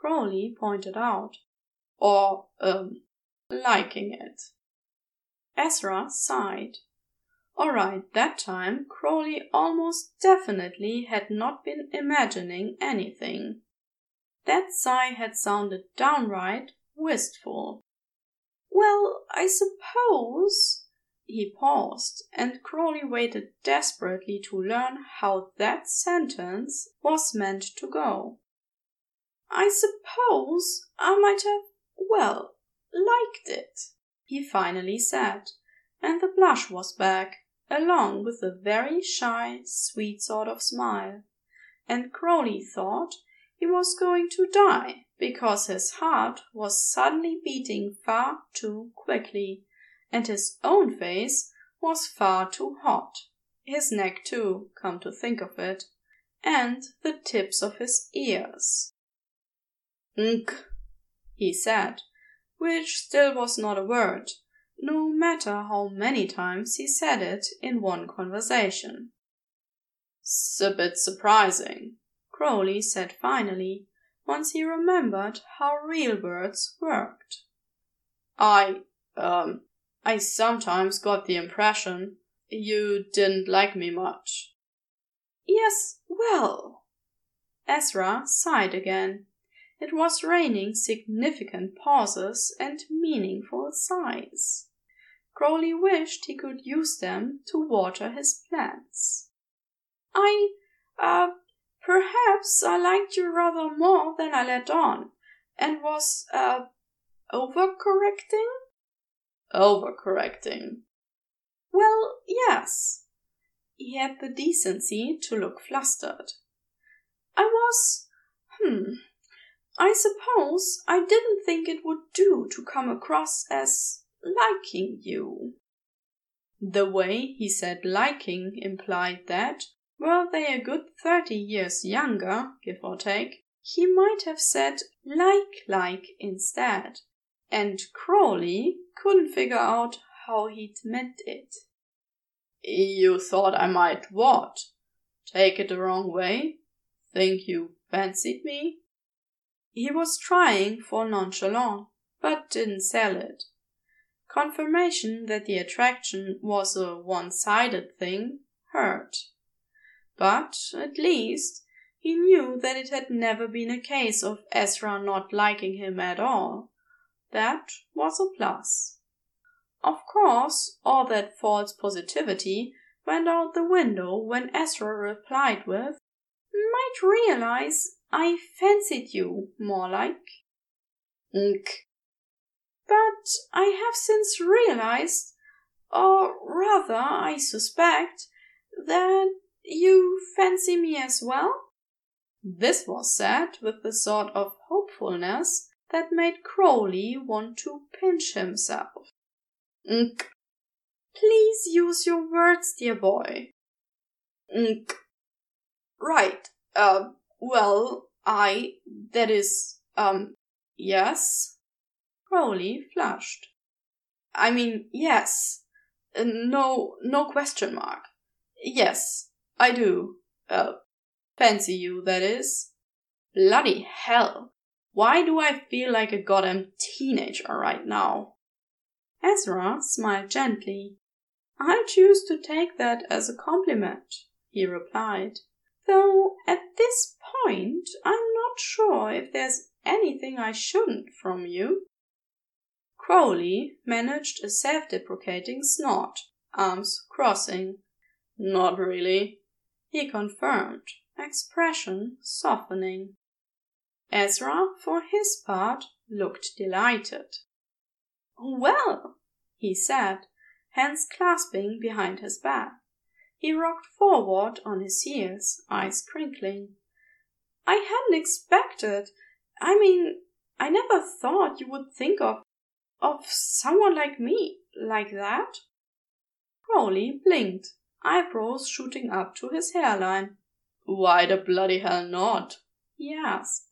[SPEAKER 1] Crowley pointed out. Or, um, liking it. Ezra sighed. All right, that time Crowley almost definitely had not been imagining anything. That sigh had sounded downright wistful. Well, I suppose. He paused, and Crowley waited desperately to learn how that sentence was meant to go. I suppose I might have, well, liked it, he finally said, and the blush was back, along with a very shy, sweet sort of smile, and Crowley thought he was going to die because his heart was suddenly beating far too quickly, and his own face was far too hot. His neck, too, come to think of it, and the tips of his ears. Nk, he said, which still was not a word, no matter how many times he said it in one conversation. "'S a bit surprising, Crowley said finally, once he remembered how real words worked. I, um, I sometimes got the impression you didn't like me much. Yes, well. Ezra sighed again. It was raining significant pauses and meaningful sighs. Crowley wished he could use them to water his plants. I, uh, Perhaps I liked you rather more than I let on, and was, uh, overcorrecting?
[SPEAKER 2] Overcorrecting.
[SPEAKER 1] Well, yes. He had the decency to look flustered. I was, hmm, I suppose I didn't think it would do to come across as liking you. The way he said liking implied that, were they a good thirty years younger, give or take, he might have said like like instead, and Crowley couldn't figure out how he'd meant it.
[SPEAKER 2] You thought I might what? Take it the wrong way? Think you fancied me?
[SPEAKER 1] He was trying for nonchalant, but didn't sell it. Confirmation that the attraction was a one sided thing hurt. But, at least, he knew that it had never been a case of Ezra not liking him at all. That was a plus. Of course, all that false positivity went out the window when Ezra replied with, Might realize I fancied you, more like.
[SPEAKER 2] Nk.
[SPEAKER 1] But I have since realized, or rather, I suspect, that you fancy me as well? This was said with the sort of hopefulness that made Crowley want to pinch himself.
[SPEAKER 2] Nk.
[SPEAKER 1] Please use your words, dear boy.
[SPEAKER 2] Nk. Right. Uh, well, I, that is, um, yes.
[SPEAKER 1] Crowley flushed.
[SPEAKER 2] I mean, yes. Uh, no, no question mark. Yes, I do. Uh, fancy you, that is. Bloody hell. Why do I feel like a goddamn teenager right now?
[SPEAKER 1] Ezra smiled gently. I choose to take that as a compliment, he replied. Though at this point I'm not sure if there's anything I shouldn't from you. Crowley managed a self deprecating snort, arms crossing.
[SPEAKER 2] Not really,
[SPEAKER 1] he confirmed, expression softening. Ezra, for his part, looked delighted. Well, he said, hands clasping behind his back. He rocked forward on his heels, eyes crinkling. I hadn't expected. I mean, I never thought you would think of of someone like me like that. Crowley blinked, eyebrows shooting up to his hairline.
[SPEAKER 2] Why the bloody hell not?
[SPEAKER 1] he asked.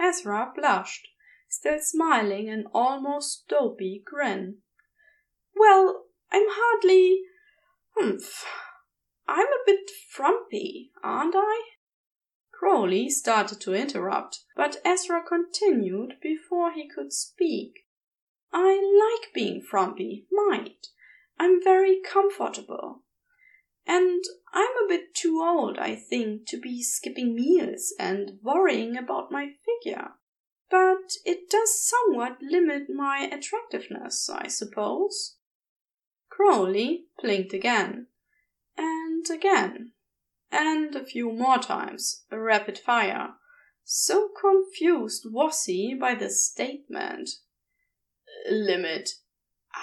[SPEAKER 1] Ezra blushed, still smiling an almost dopey grin. Well, I'm hardly Humph. I'm a bit frumpy, aren't I? Crowley started to interrupt, but Ezra continued before he could speak. I like being frumpy, mind. I'm very comfortable. And I'm a bit too old, I think, to be skipping meals and worrying about my figure. But it does somewhat limit my attractiveness, I suppose. Crowley blinked again, and again, and a few more times, a rapid fire. So confused was he by this statement.
[SPEAKER 2] Limit.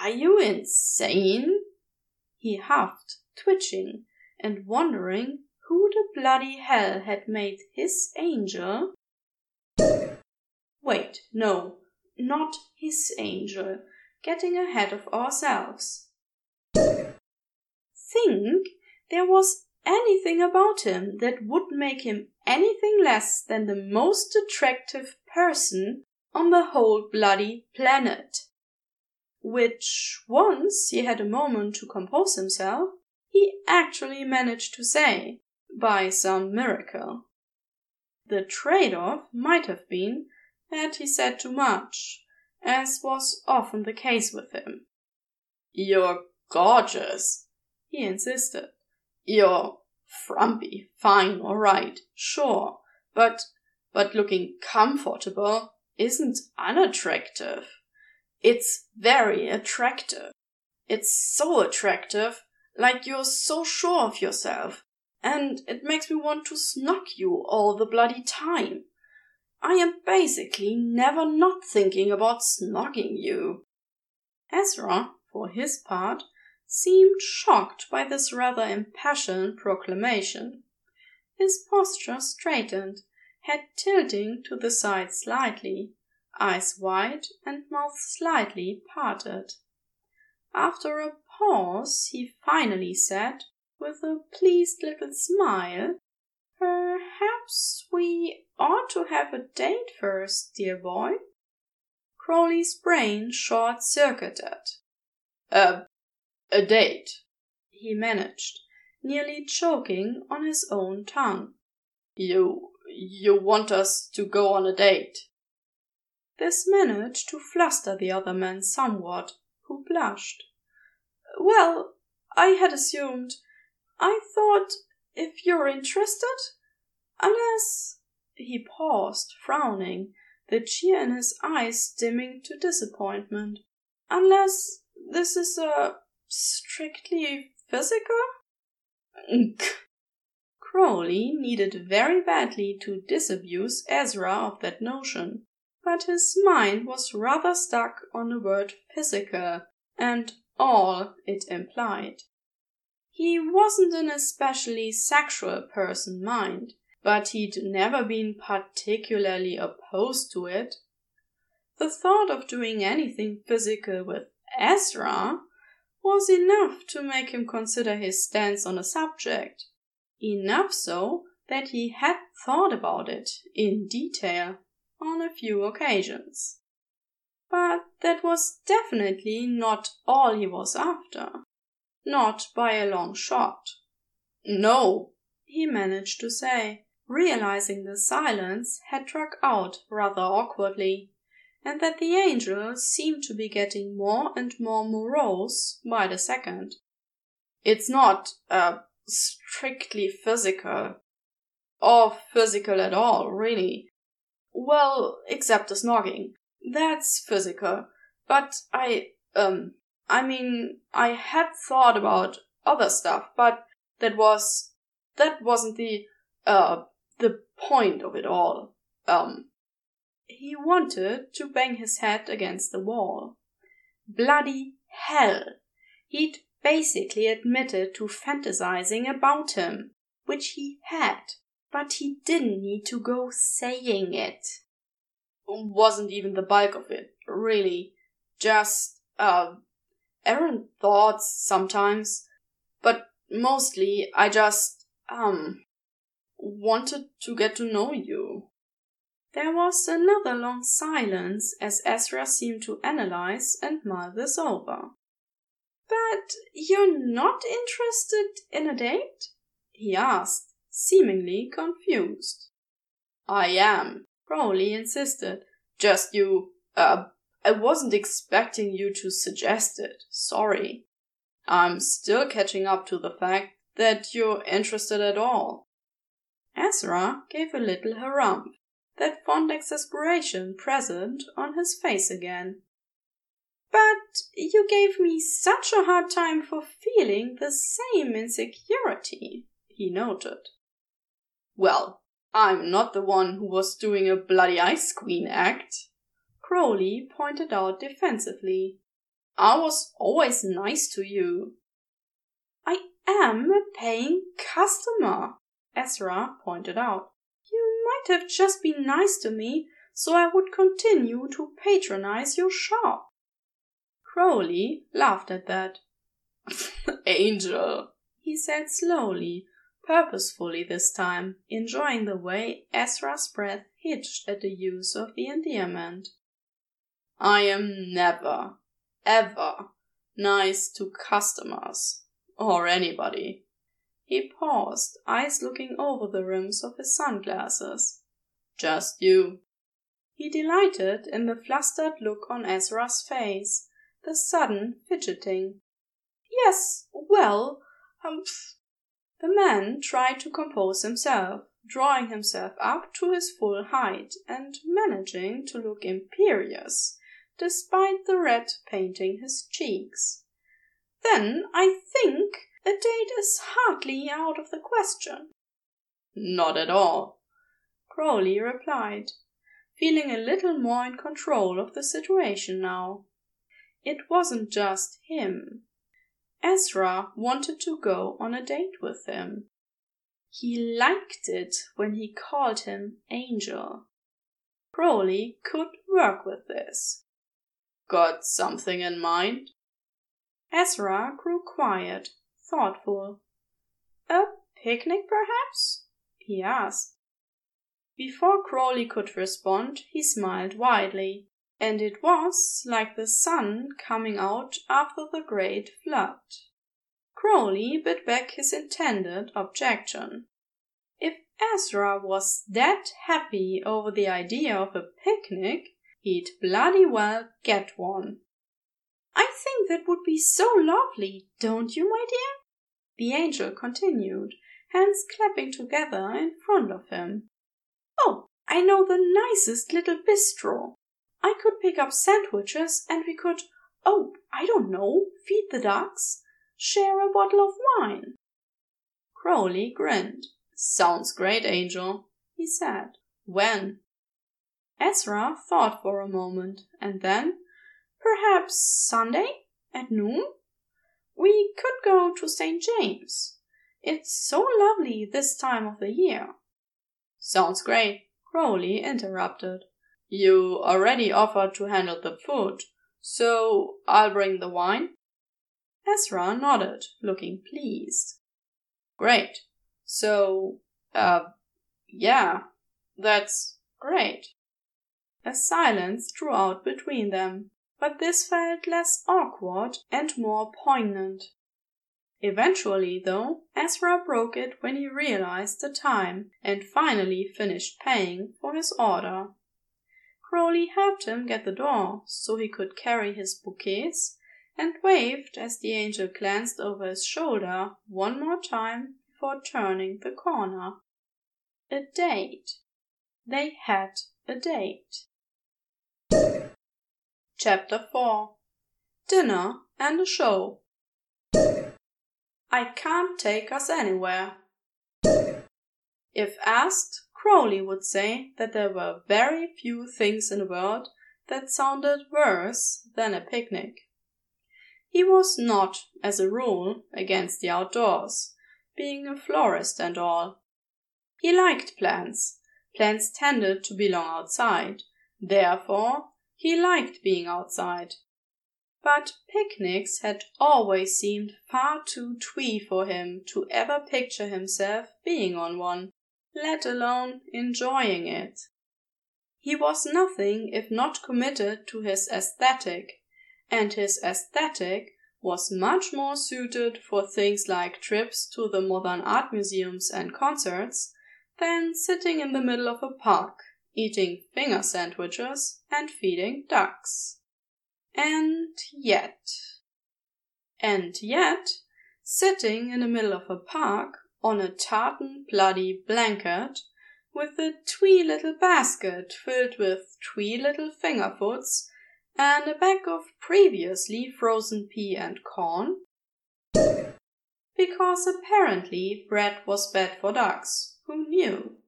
[SPEAKER 2] Are you insane?
[SPEAKER 1] He huffed, twitching, and wondering who the bloody hell had made his angel. Wait, no, not his angel, getting ahead of ourselves think there was anything about him that would make him anything less than the most attractive person on the whole bloody planet. Which, once he had a moment to compose himself, he actually managed to say, by some miracle. The trade off might have been that he said too much, as was often the case with him.
[SPEAKER 2] You're gorgeous, he insisted. You're frumpy, fine, all right, sure, but but looking comfortable isn't unattractive. It's very attractive. It's so attractive, like you're so sure of yourself, and it makes me want to snog you all the bloody time. I am basically never not thinking about snogging you. Ezra, for his part, seemed shocked by this rather impassioned proclamation. His posture straightened, head tilting to the side slightly, eyes wide and mouth slightly parted. After a pause, he finally said, with a pleased little smile, Perhaps we ought to have a date first, dear boy. Crowley's brain short circuited. A, a date, he managed, nearly choking on his own tongue. You, you want us to go on a date? This managed to fluster the other man somewhat, who blushed. Well, I had assumed. I thought if you're interested. Unless. He paused, frowning, the cheer in his eyes dimming to disappointment. Unless this is a strictly physical? [LAUGHS] Crowley needed very badly to disabuse Ezra of that notion, but his mind was rather stuck on the word physical and all it implied. He wasn't an especially sexual person, mind, but he'd never been particularly opposed to it. The thought of doing anything physical with Ezra was enough to make him consider his stance on the subject. Enough so that he had thought about it in detail on a few occasions. But that was definitely not all he was after. Not by a long shot. No, he managed to say, realizing the silence had dragged out rather awkwardly, and that the angel seemed to be getting more and more morose by the second. It's not, uh, strictly physical. Or physical at all, really. Well, except the snogging. That's physical. But I, um, I mean, I had thought about other stuff, but that was that wasn't the uh the point of it all. Um he wanted to bang his head against the wall. Bloody hell. He'd basically admitted to fantasizing about him, which he had, but he didn't need to go saying it. Wasn't even the bulk of it, really. Just, uh, errant thoughts sometimes, but mostly I just, um, wanted to get to know you. There was another long silence as Ezra seemed to analyze and mull this over. But you're not interested in a date? he asked, seemingly confused. I am, Crowley insisted. Just you, uh, I wasn't expecting you to suggest it. Sorry. I'm still catching up to the fact that you're interested at all. Ezra gave a little harumph, that fond exasperation present on his face again. But you gave me such a hard time for feeling the same insecurity, he noted. Well, I'm not the one who was doing a bloody ice queen act, Crowley pointed out defensively. I was always nice to you. I am a paying customer, Ezra pointed out. Might have just been nice to me, so I would continue to patronize your shop. Crowley laughed at that. [LAUGHS] Angel, he said slowly, purposefully this time, enjoying the way Ezra's breath hitched at the use of the endearment. I am never, ever nice to customers or anybody. He paused, eyes looking over the rims of his sunglasses. Just you. He delighted in the flustered look on Ezra's face, the sudden fidgeting. Yes, well, humph. The man tried to compose himself, drawing himself up to his full height and managing to look imperious despite the red painting his cheeks. Then I think
[SPEAKER 1] a date is hardly out of the question.
[SPEAKER 2] Not at all, Crowley replied, feeling a little more in control of the situation now. It wasn't just him. Ezra wanted to go on a date with him. He liked it when he called him Angel. Crowley could work with this. Got something in mind? Ezra grew quiet, thoughtful. A picnic, perhaps? he asked. Before Crowley could respond, he smiled widely, and it was like the sun coming out after the great flood. Crowley bit back his intended objection. If Ezra was that happy over the idea of a picnic, he'd bloody well get one. I think that would be so lovely, don't you, my dear? The angel continued, hands clapping together in front of him. Oh, I know the nicest little bistro. I could pick up sandwiches and we could, oh, I don't know, feed the ducks, share a bottle of wine. Crowley grinned. Sounds great, Angel, he said. When? Ezra thought for a moment, and then, perhaps Sunday at noon? We could go to St. James. It's so lovely this time of the year. Sounds great, Crowley interrupted. You already offered to handle the food, so I'll bring the wine? Ezra nodded, looking pleased. Great. So, uh, yeah, that's great. A silence drew out between them, but this felt less awkward and more poignant. Eventually, though, Ezra broke it when he realized the time and finally finished paying for his order. Crowley helped him get the door so he could carry his bouquets and waved as the angel glanced over his shoulder one more time before turning the corner. A date. They had a date. Chapter 4 Dinner and a Show. I can't take us anywhere. If asked, Crowley would say that there were very few things in the world that sounded worse than a picnic. He was not, as a rule, against the outdoors, being a florist and all. He liked plants. Plants tended to belong outside. Therefore, he liked being outside. But picnics had always seemed far too twee for him to ever picture himself being on one, let alone enjoying it. He was nothing if not committed to his aesthetic, and his aesthetic was much more suited for things like trips to the modern art museums and concerts than sitting in the middle of a park, eating finger sandwiches and feeding ducks. And yet, and yet, sitting in the middle of a park on a tartan bloody blanket with a twee little basket filled with twee little fingerfoods and a bag of previously frozen pea and corn, because apparently bread was bad for ducks. Who knew?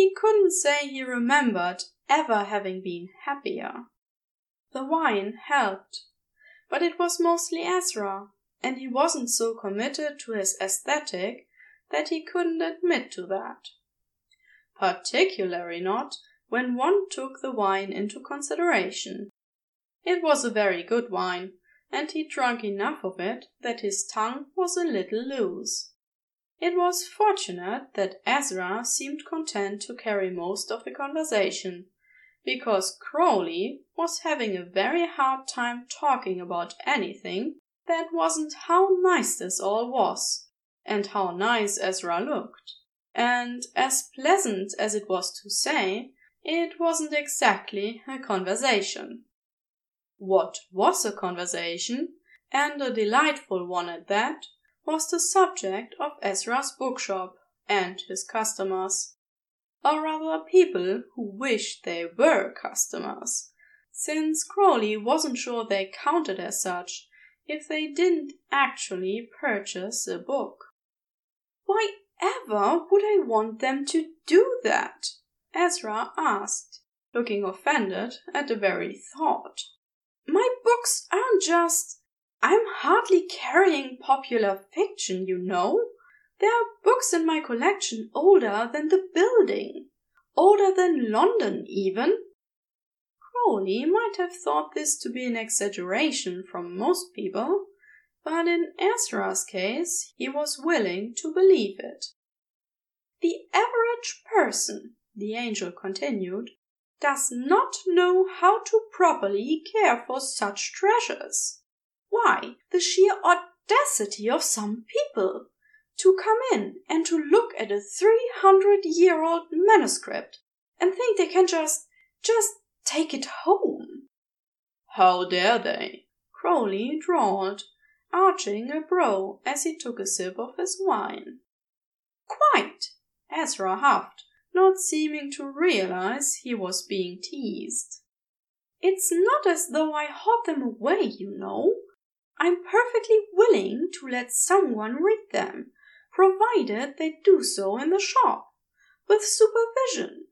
[SPEAKER 2] He couldn't say he remembered ever having been happier. The wine helped, but it was mostly Ezra, and he wasn't so committed to his aesthetic that he couldn't admit to that. Particularly not when one took the wine into consideration. It was a very good wine, and he drank enough of it that his tongue was a little loose. It was fortunate that Ezra seemed content to carry most of the conversation, because Crowley was having a very hard time talking about anything that wasn't how nice this all was, and how nice Ezra looked. And as pleasant as it was to say, it wasn't exactly a conversation. What was a conversation, and a delightful one at that, was the subject of Ezra's bookshop and his customers or rather people who wished they were customers. Since Crowley wasn't sure they counted as such,
[SPEAKER 1] if they didn't actually purchase a book.
[SPEAKER 2] Why ever would I want them to do that? Ezra asked, looking offended at the very thought. My books aren't just. I'm hardly carrying popular fiction, you know. There are books in my collection older than the building, older than London, even.
[SPEAKER 1] Crowley might have thought this to be an exaggeration from most people, but in Ezra's case he was willing to believe it.
[SPEAKER 2] The average person, the angel continued, does not know how to properly care for such treasures. Why, the sheer audacity of some people to come in and to look at a three hundred year old manuscript and think they can just just take it home.
[SPEAKER 1] How dare they? Crowley drawled, arching a brow as he took a sip of his wine.
[SPEAKER 2] Quite,
[SPEAKER 1] Ezra huffed, not seeming to realize he was being teased.
[SPEAKER 2] It's not as though I hid them away, you know. I'm perfectly willing to let someone read them, provided they do so in the shop, with supervision,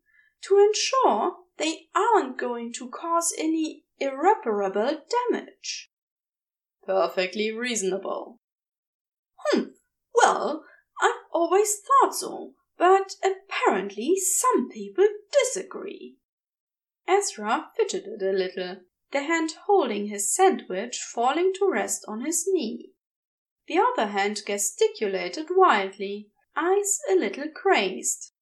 [SPEAKER 2] to ensure they aren't going to cause any irreparable damage.
[SPEAKER 1] Perfectly reasonable.
[SPEAKER 2] Humph. Well, I've always thought so, but apparently some people disagree.
[SPEAKER 1] Ezra fidgeted a little, the hand holding his sandwich falling to rest on his knee. The other hand gesticulated wildly, eyes a little crazed.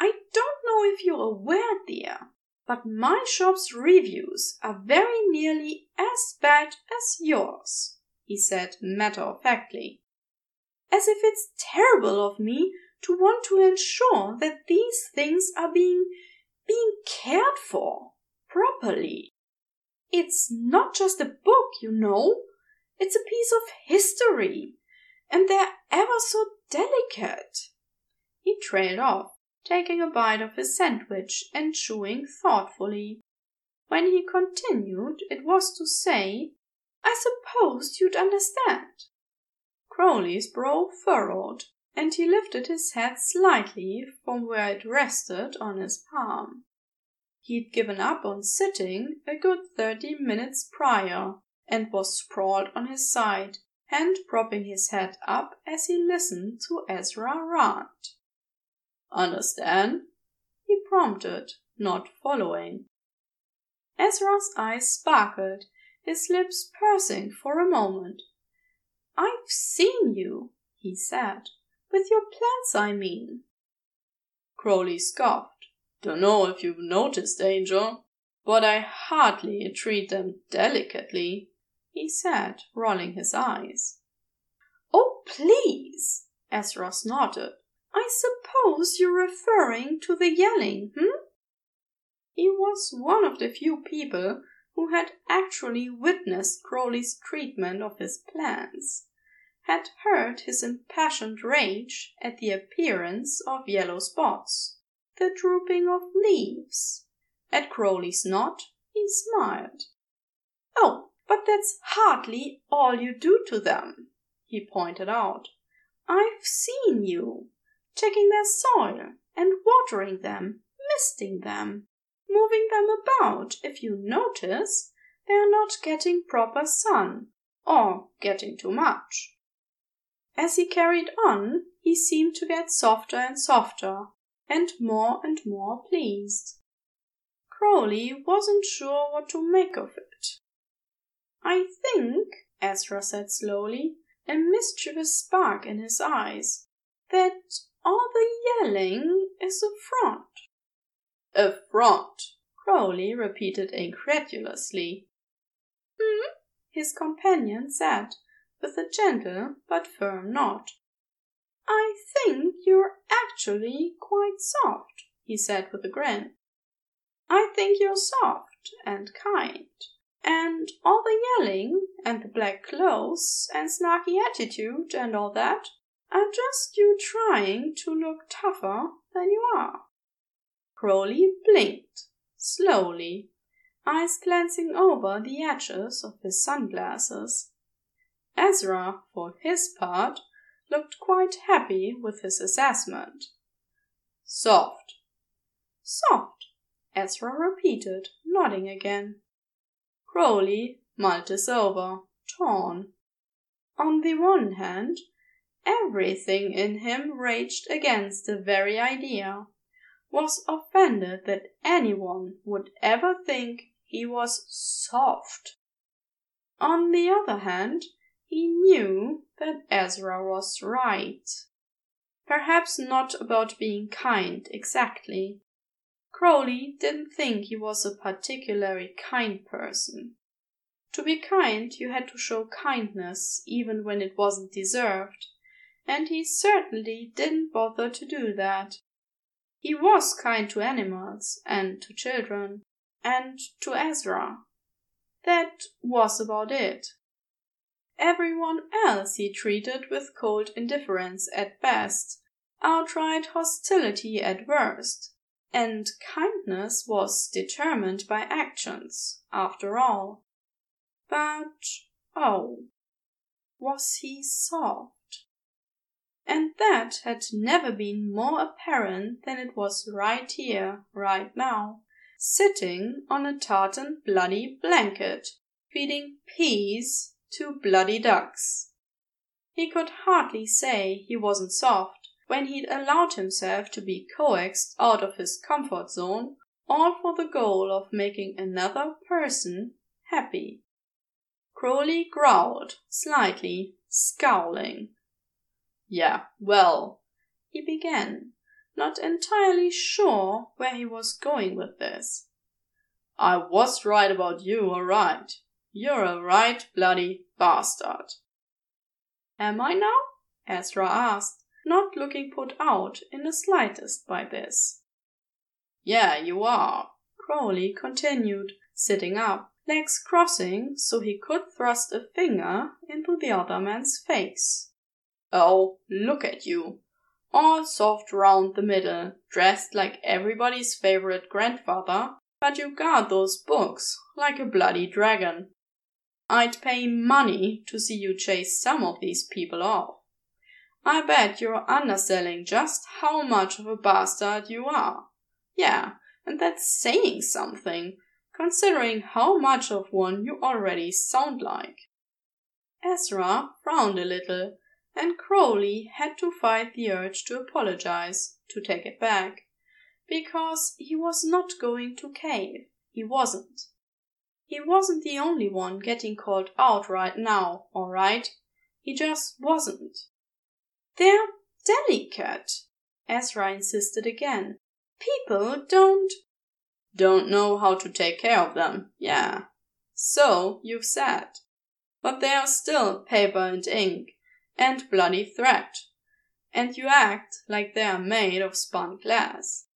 [SPEAKER 2] I don't know if you're aware, dear, but my shop's reviews are very nearly as bad as yours, he said matter of factly. As if it's terrible of me to want to ensure that these things are being being cared for properly. It's not just a book, you know. It's a piece of history, and they're ever so delicate.
[SPEAKER 1] He trailed off, taking a bite of his sandwich and chewing thoughtfully. When he continued, it was to say,
[SPEAKER 2] I suppose you'd understand.
[SPEAKER 1] Crowley's brow furrowed, and he lifted his head slightly from where it rested on his palm. He'd given up on sitting a good thirty minutes prior, and was sprawled on his side, hand propping his head up as he listened to Ezra rant. Understand? he prompted, not following. Ezra's eyes sparkled, his lips pursing for a moment.
[SPEAKER 2] I've seen you, he said. With your plants, I mean.
[SPEAKER 1] Crowley scoffed. Dunno if you've noticed, Angel, but I hardly treat them delicately, he said, rolling his eyes.
[SPEAKER 2] Oh, please, Ezra snorted. I suppose you're referring to the yelling, hm?
[SPEAKER 1] He was one of the few people who had actually witnessed Crowley's treatment of his plants, had heard his impassioned rage at the appearance of yellow spots, the drooping of leaves. At Crowley's nod, he smiled.
[SPEAKER 2] Oh, but that's hardly all you do to them, he pointed out. I've seen you checking their soil and watering them, misting them, moving them about if you notice they are not getting proper sun or getting too much. As he carried on, he seemed to get softer and softer, and more and more pleased. Crowley wasn't sure what to make of it. I think, Ezra said slowly, a mischievous spark in his eyes, that all the yelling is a front.
[SPEAKER 1] A front, Crowley repeated incredulously.
[SPEAKER 2] Hmm? his companion said, with a gentle but firm nod. I think you're actually quite soft, he said with a grin. I think you're soft and kind, and all the yelling and the black clothes and snarky attitude and all that are just you trying to look tougher than you are.
[SPEAKER 1] Crowley blinked, slowly, eyes glancing over the edges of his sunglasses. Ezra, for his part, looked quite happy with his assessment. Soft. Soft, Ezra repeated, nodding again. Crowley mulled this over, torn. On the one hand, everything in him raged against the very idea, was offended that anyone would ever think he was soft. On the other hand, he knew that Ezra was right. Perhaps not about being kind exactly. Crowley didn't think he was a particularly kind person. To be kind, you had to show kindness even when it wasn't deserved, and he certainly didn't bother to do that. He was kind to animals and to children and to Ezra. That was about it. Everyone else he treated with cold indifference at best, outright hostility at worst, and kindness was determined by actions, after all. But, oh, was he soft? And that had never been more apparent than it was right here, right now, sitting on a tartan bloody blanket, feeding peas to bloody ducks. He could hardly say he wasn't soft when he'd allowed himself to be coaxed out of his comfort zone, all for the goal of making another person happy. Crowley growled slightly, scowling. Yeah, well, he began, not entirely sure where he was going with this. I was right about you, all right. You're a right bloody bastard. Am I now? Ezra asked, not looking put out in the slightest by this. Yeah, you are, Crowley continued, sitting up, legs crossing so he could thrust a finger into the other man's face. Oh, look at you. All soft round the middle, dressed like everybody's favorite grandfather, but you guard those books like a bloody dragon. I'd pay money to see you chase some of these people off. I bet you're underselling just how much of a bastard you are. Yeah, and that's saying something, considering how much of one you already sound like. Ezra frowned a little, and Crowley had to fight the urge to apologize, to take it back, because he was not going to cave. He wasn't. He wasn't the only one getting called out right now, all right? He just wasn't. They're delicate, Ezra insisted again. People don't. Don't know how to take care of them, yeah. So you've said. But they are still paper and ink, and bloody thread. And you act like they are made of spun glass.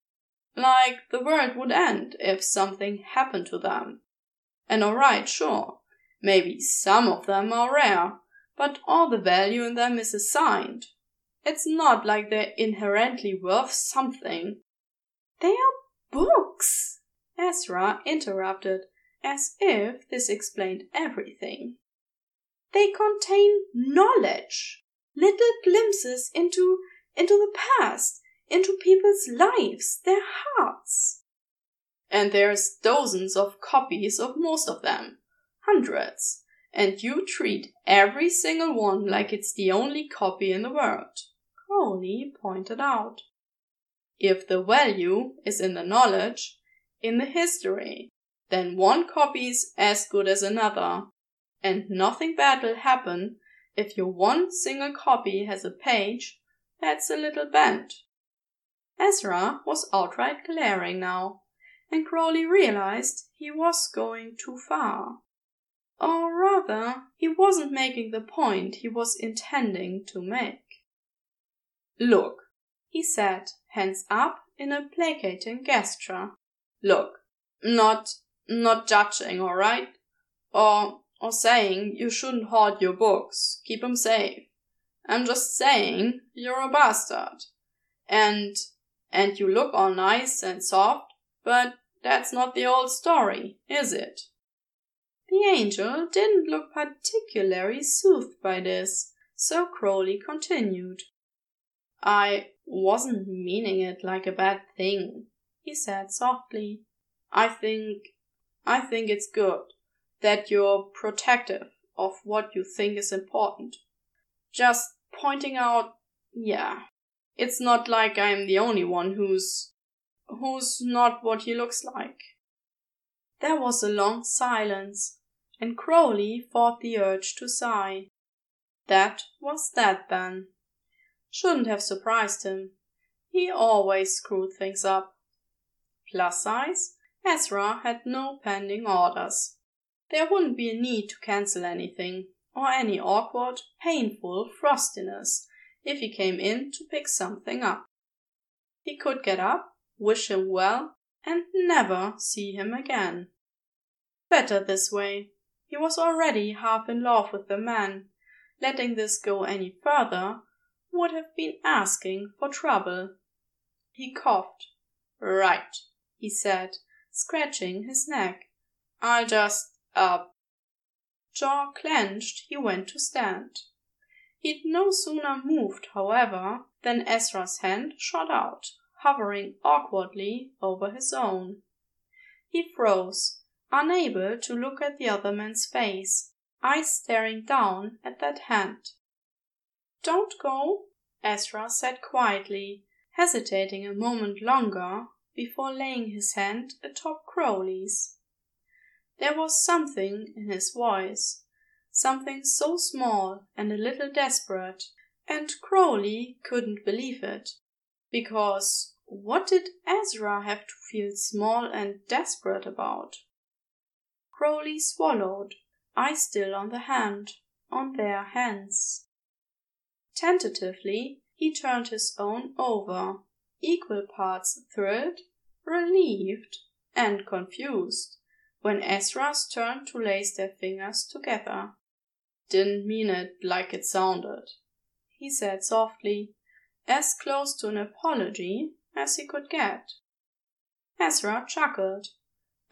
[SPEAKER 1] Like the world would end if something happened to them. And alright, sure, maybe some of them are rare, but all the value in them is assigned. It's not like they're inherently worth something. They are books, Ezra interrupted, as if this explained everything. They contain knowledge, little glimpses into, into the past, into people's lives, their hearts and there's dozens of copies of most of them. Hundreds. And you treat every single one like it's the only copy in the world. Crowley pointed out. If the value is in the knowledge, in the history, then one copy's as good as another, and nothing bad will happen if your one single copy has a page that's a little bent. Ezra was outright glaring now and Crowley realized he was going too far. Or rather, he wasn't making the point he was intending to make. Look, he said, hands up in a placating gesture. Look, not, not judging, all right? Or, or saying you shouldn't hoard your books, keep 'em safe. I'm just saying you're a bastard. And, and you look all nice and soft, but that's not the old story, is it? The angel didn't look particularly soothed by this, so Crowley continued. I wasn't meaning it like a bad thing, he said softly. I think I think it's good that you're protective of what you think is important. Just pointing out, yeah, it's not like I'm the only one who's who's not what he looks like. There was a long silence, and Crowley fought the urge to sigh. That was that then. Shouldn't have surprised him. He always screwed things up. Plus size, Ezra had no pending orders. There wouldn't be a need to cancel anything, or any awkward, painful frostiness if he came in to pick something up. He could get up, wish him well, and never see him again. Better this way. He was already half in love with the man. Letting this go any further would have been asking for trouble. He coughed. Right, he said, scratching his neck. I'll just, uh. Jaw clenched, he went to stand. He'd no sooner moved, however, than Ezra's hand shot out, hovering awkwardly over his own. He froze, unable to look at the other man's face, eyes staring down at that hand. Don't go, Ezra said quietly, hesitating a moment longer before laying his hand atop Crowley's. There was something in his voice, something so small and a little desperate, and Crowley couldn't believe it, because what did Ezra have to feel small and desperate about? Crowley swallowed, eye still on the hand, on their hands. Tentatively, he turned his own over, equal parts thrilled, relieved, and confused, when Ezra's turned to lace their fingers together. Didn't mean it like it sounded, he said softly, as close to an apology as he could get. Ezra chuckled,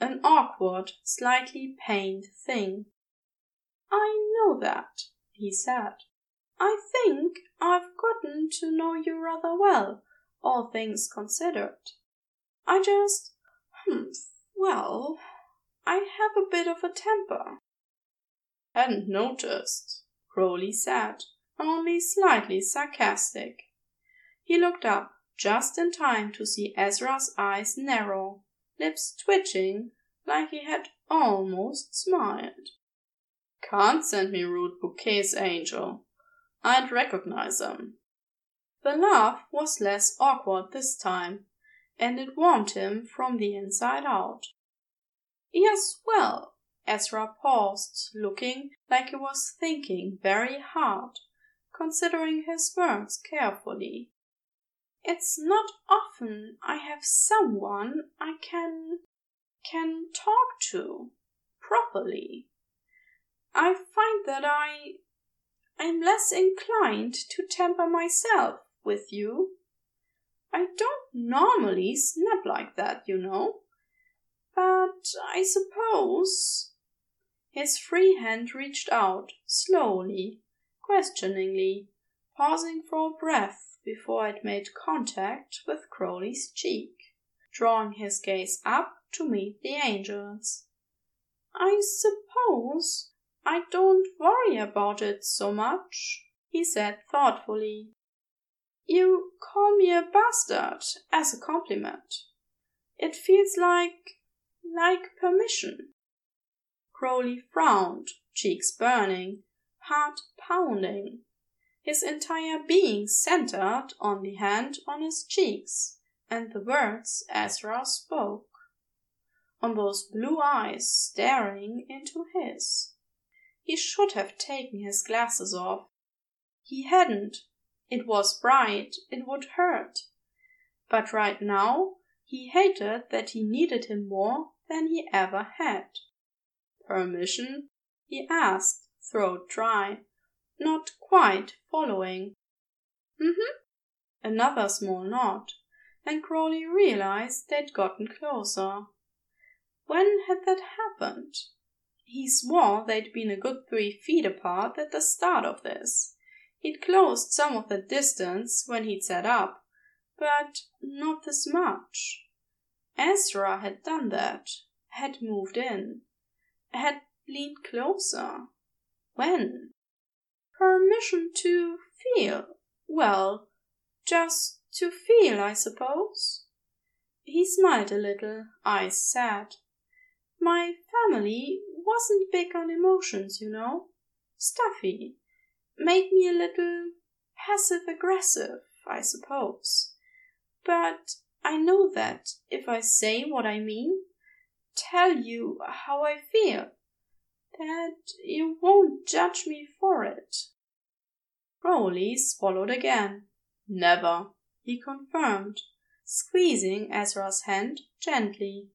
[SPEAKER 1] an awkward, slightly pained thing. I know that, he said. I think I've gotten to know you rather well, all things considered. I just, humph, well, I have a bit of a temper. Hadn't noticed, Crowley said, only slightly sarcastic. He looked up, just in time to see Ezra's eyes narrow, lips twitching like he had almost smiled. Can't send me rude bouquets, Angel. I'd recognize them. The laugh was less awkward this time, and it warmed him from the inside out. Yes, well, Ezra paused, looking like he was thinking very hard, considering his words carefully. It's not often I have someone I can can talk to properly. I find that I I'm less inclined to temper myself with you. I don't normally snap like that, you know. But I suppose. His free hand reached out, slowly, questioningly, pausing for breath before it made contact with Crowley's cheek, drawing his gaze up to meet the angel's. I suppose I don't worry about it so much, he said thoughtfully. You call me a bastard as a compliment. It feels like like permission. Crowley frowned, cheeks burning, heart pounding his entire being centered on the hand on his cheeks and the words Ezra spoke, on those blue eyes staring into his. He should have taken his glasses off. He hadn't. It was bright, it would hurt. But right now he hated that he needed him more than he ever had. Permission? he asked, throat dry not quite following. Mm-hmm. Another small nod, and Crowley realized they'd gotten closer. When had that happened? He swore they'd been a good three feet apart at the start of this. He'd closed some of the distance when he'd sat up, but not this much. Ezra had done that, had moved in, had leaned closer. When? Permission to feel. Well, just to feel, I suppose. He smiled a little, eyes sad. My family wasn't big on emotions, you know. Stuffy made me a little passive aggressive, I suppose. But I know that if I say what I mean, tell you how I feel, that you won't judge me for it. Crowley swallowed again. Never, he confirmed, squeezing Ezra's hand gently.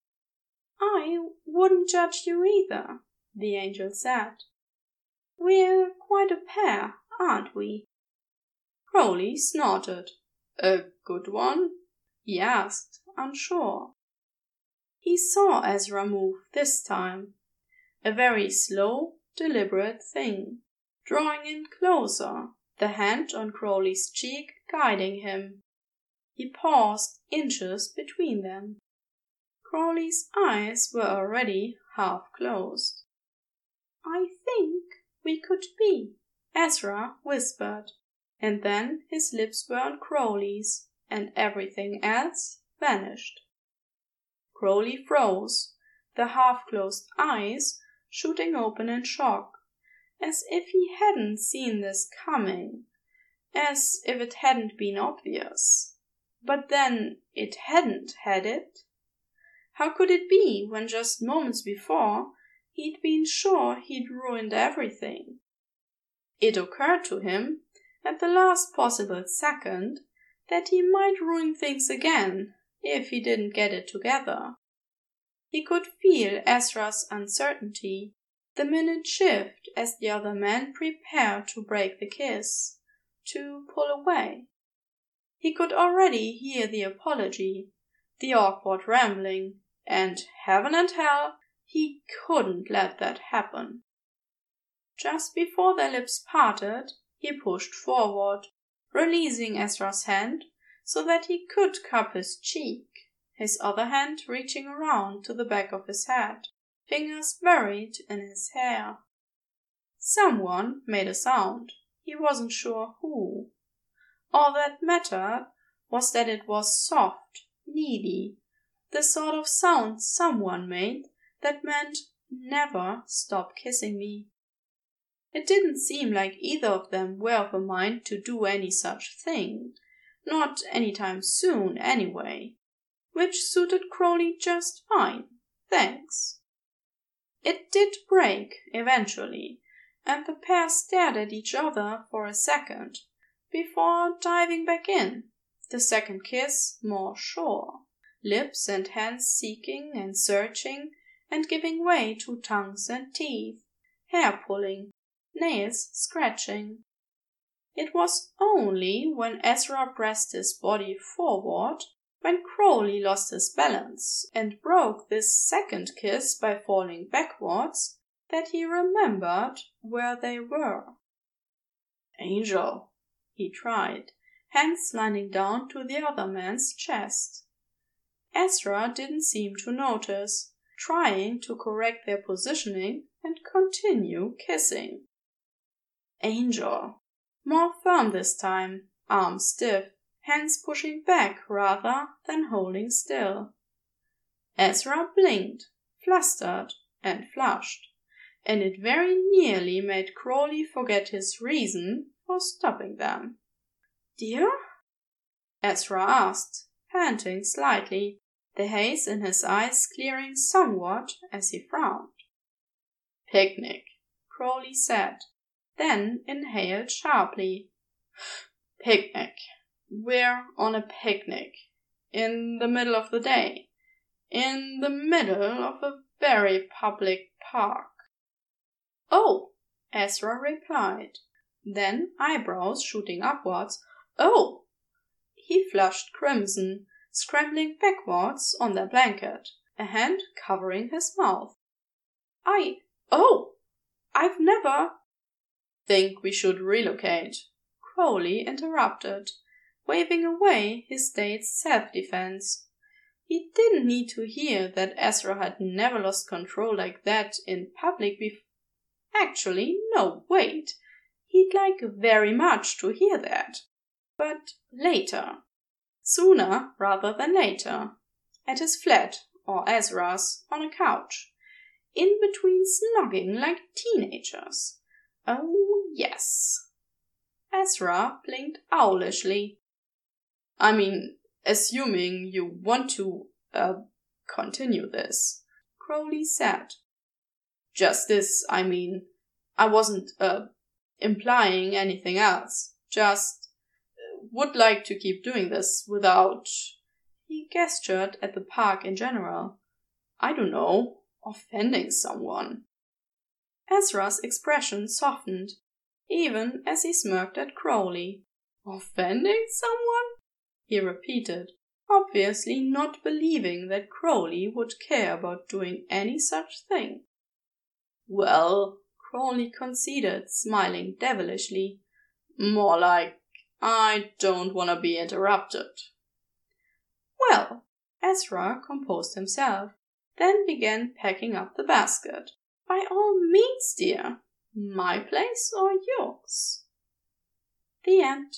[SPEAKER 1] I wouldn't judge you either, the angel said. We're quite a pair, aren't we? Crowley snorted. A good one? he asked, unsure. He saw Ezra move this time. A very slow, deliberate thing, drawing in closer, the hand on Crowley's cheek guiding him. He paused inches between them. Crowley's eyes were already half closed. I think we could be, Ezra whispered, and then his lips were on Crowley's, and everything else vanished. Crowley froze, the half closed eyes shooting open in shock, as if he hadn't seen this coming, as if it hadn't been obvious. But then it hadn't, had it? How could it be when just moments before he'd been sure he'd ruined everything. It occurred to him, at the last possible second, that he might ruin things again if he didn't get it together. He could feel Ezra's uncertainty, the minute shift as the other man prepared to break the kiss, to pull away. He could already hear the apology, the awkward rambling, and heaven and hell, he couldn't let that happen. Just before their lips parted, he pushed forward, releasing Ezra's hand so that he could cup his cheek, his other hand reaching around to the back of his head, fingers buried in his hair. Someone made a sound. He wasn't sure who. All that mattered was that it was soft, needy, the sort of sound someone made that meant never stop kissing me. It didn't seem like either of them were of a mind to do any such thing, not any time soon, anyway, which suited Crowley just fine, thanks. It did break eventually, and the pair stared at each other for a second before diving back in, the second kiss more sure, lips and hands seeking and searching and giving way to tongues and teeth, hair pulling, nails scratching. It was only when Ezra pressed his body forward, when Crowley lost his balance and broke this second kiss by falling backwards, that he remembered where they were. Angel, he tried, hands sliding down to the other man's chest. Ezra didn't seem to notice, trying to correct their positioning and continue kissing. Angel. More firm this time, arms stiff, hands pushing back rather than holding still. Ezra blinked, flustered, and flushed, and it very nearly made Crowley forget his reason for stopping them. Dear? Ezra asked, panting slightly, the haze in his eyes clearing somewhat as he frowned. Picnic, Crowley said, then inhaled sharply. Picnic. We're on a picnic. In the middle of the day. In the middle of a very public park. Oh, Ezra replied. Then, eyebrows shooting upwards. Oh! He flushed crimson, scrambling backwards on their blanket, a hand covering his mouth. I Oh, I've never. Think we should relocate, Crowley interrupted, waving away his state's self defense. He didn't need to hear that Ezra had never lost control like that in public before. Actually, no, wait. He'd like very much to hear that. But later. Sooner rather than later. At his flat, or Ezra's, on a couch. In between snogging like teenagers. Oh, yes. Ezra blinked owlishly. I mean, assuming you want to, uh, continue this, Crowley said. Just this, I mean. I wasn't, uh, implying anything else. Just uh, would like to keep doing this without. He gestured at the park in general. I don't know, offending someone. Ezra's expression softened, even as he smirked at Crowley. Offending someone? He repeated, obviously not believing that Crowley would care about doing any such thing. Well, Crowley conceded, smiling devilishly. More like, I don't want to be interrupted. Well, Ezra composed himself, then began packing up the basket. By all means, dear. My place or yours? The end.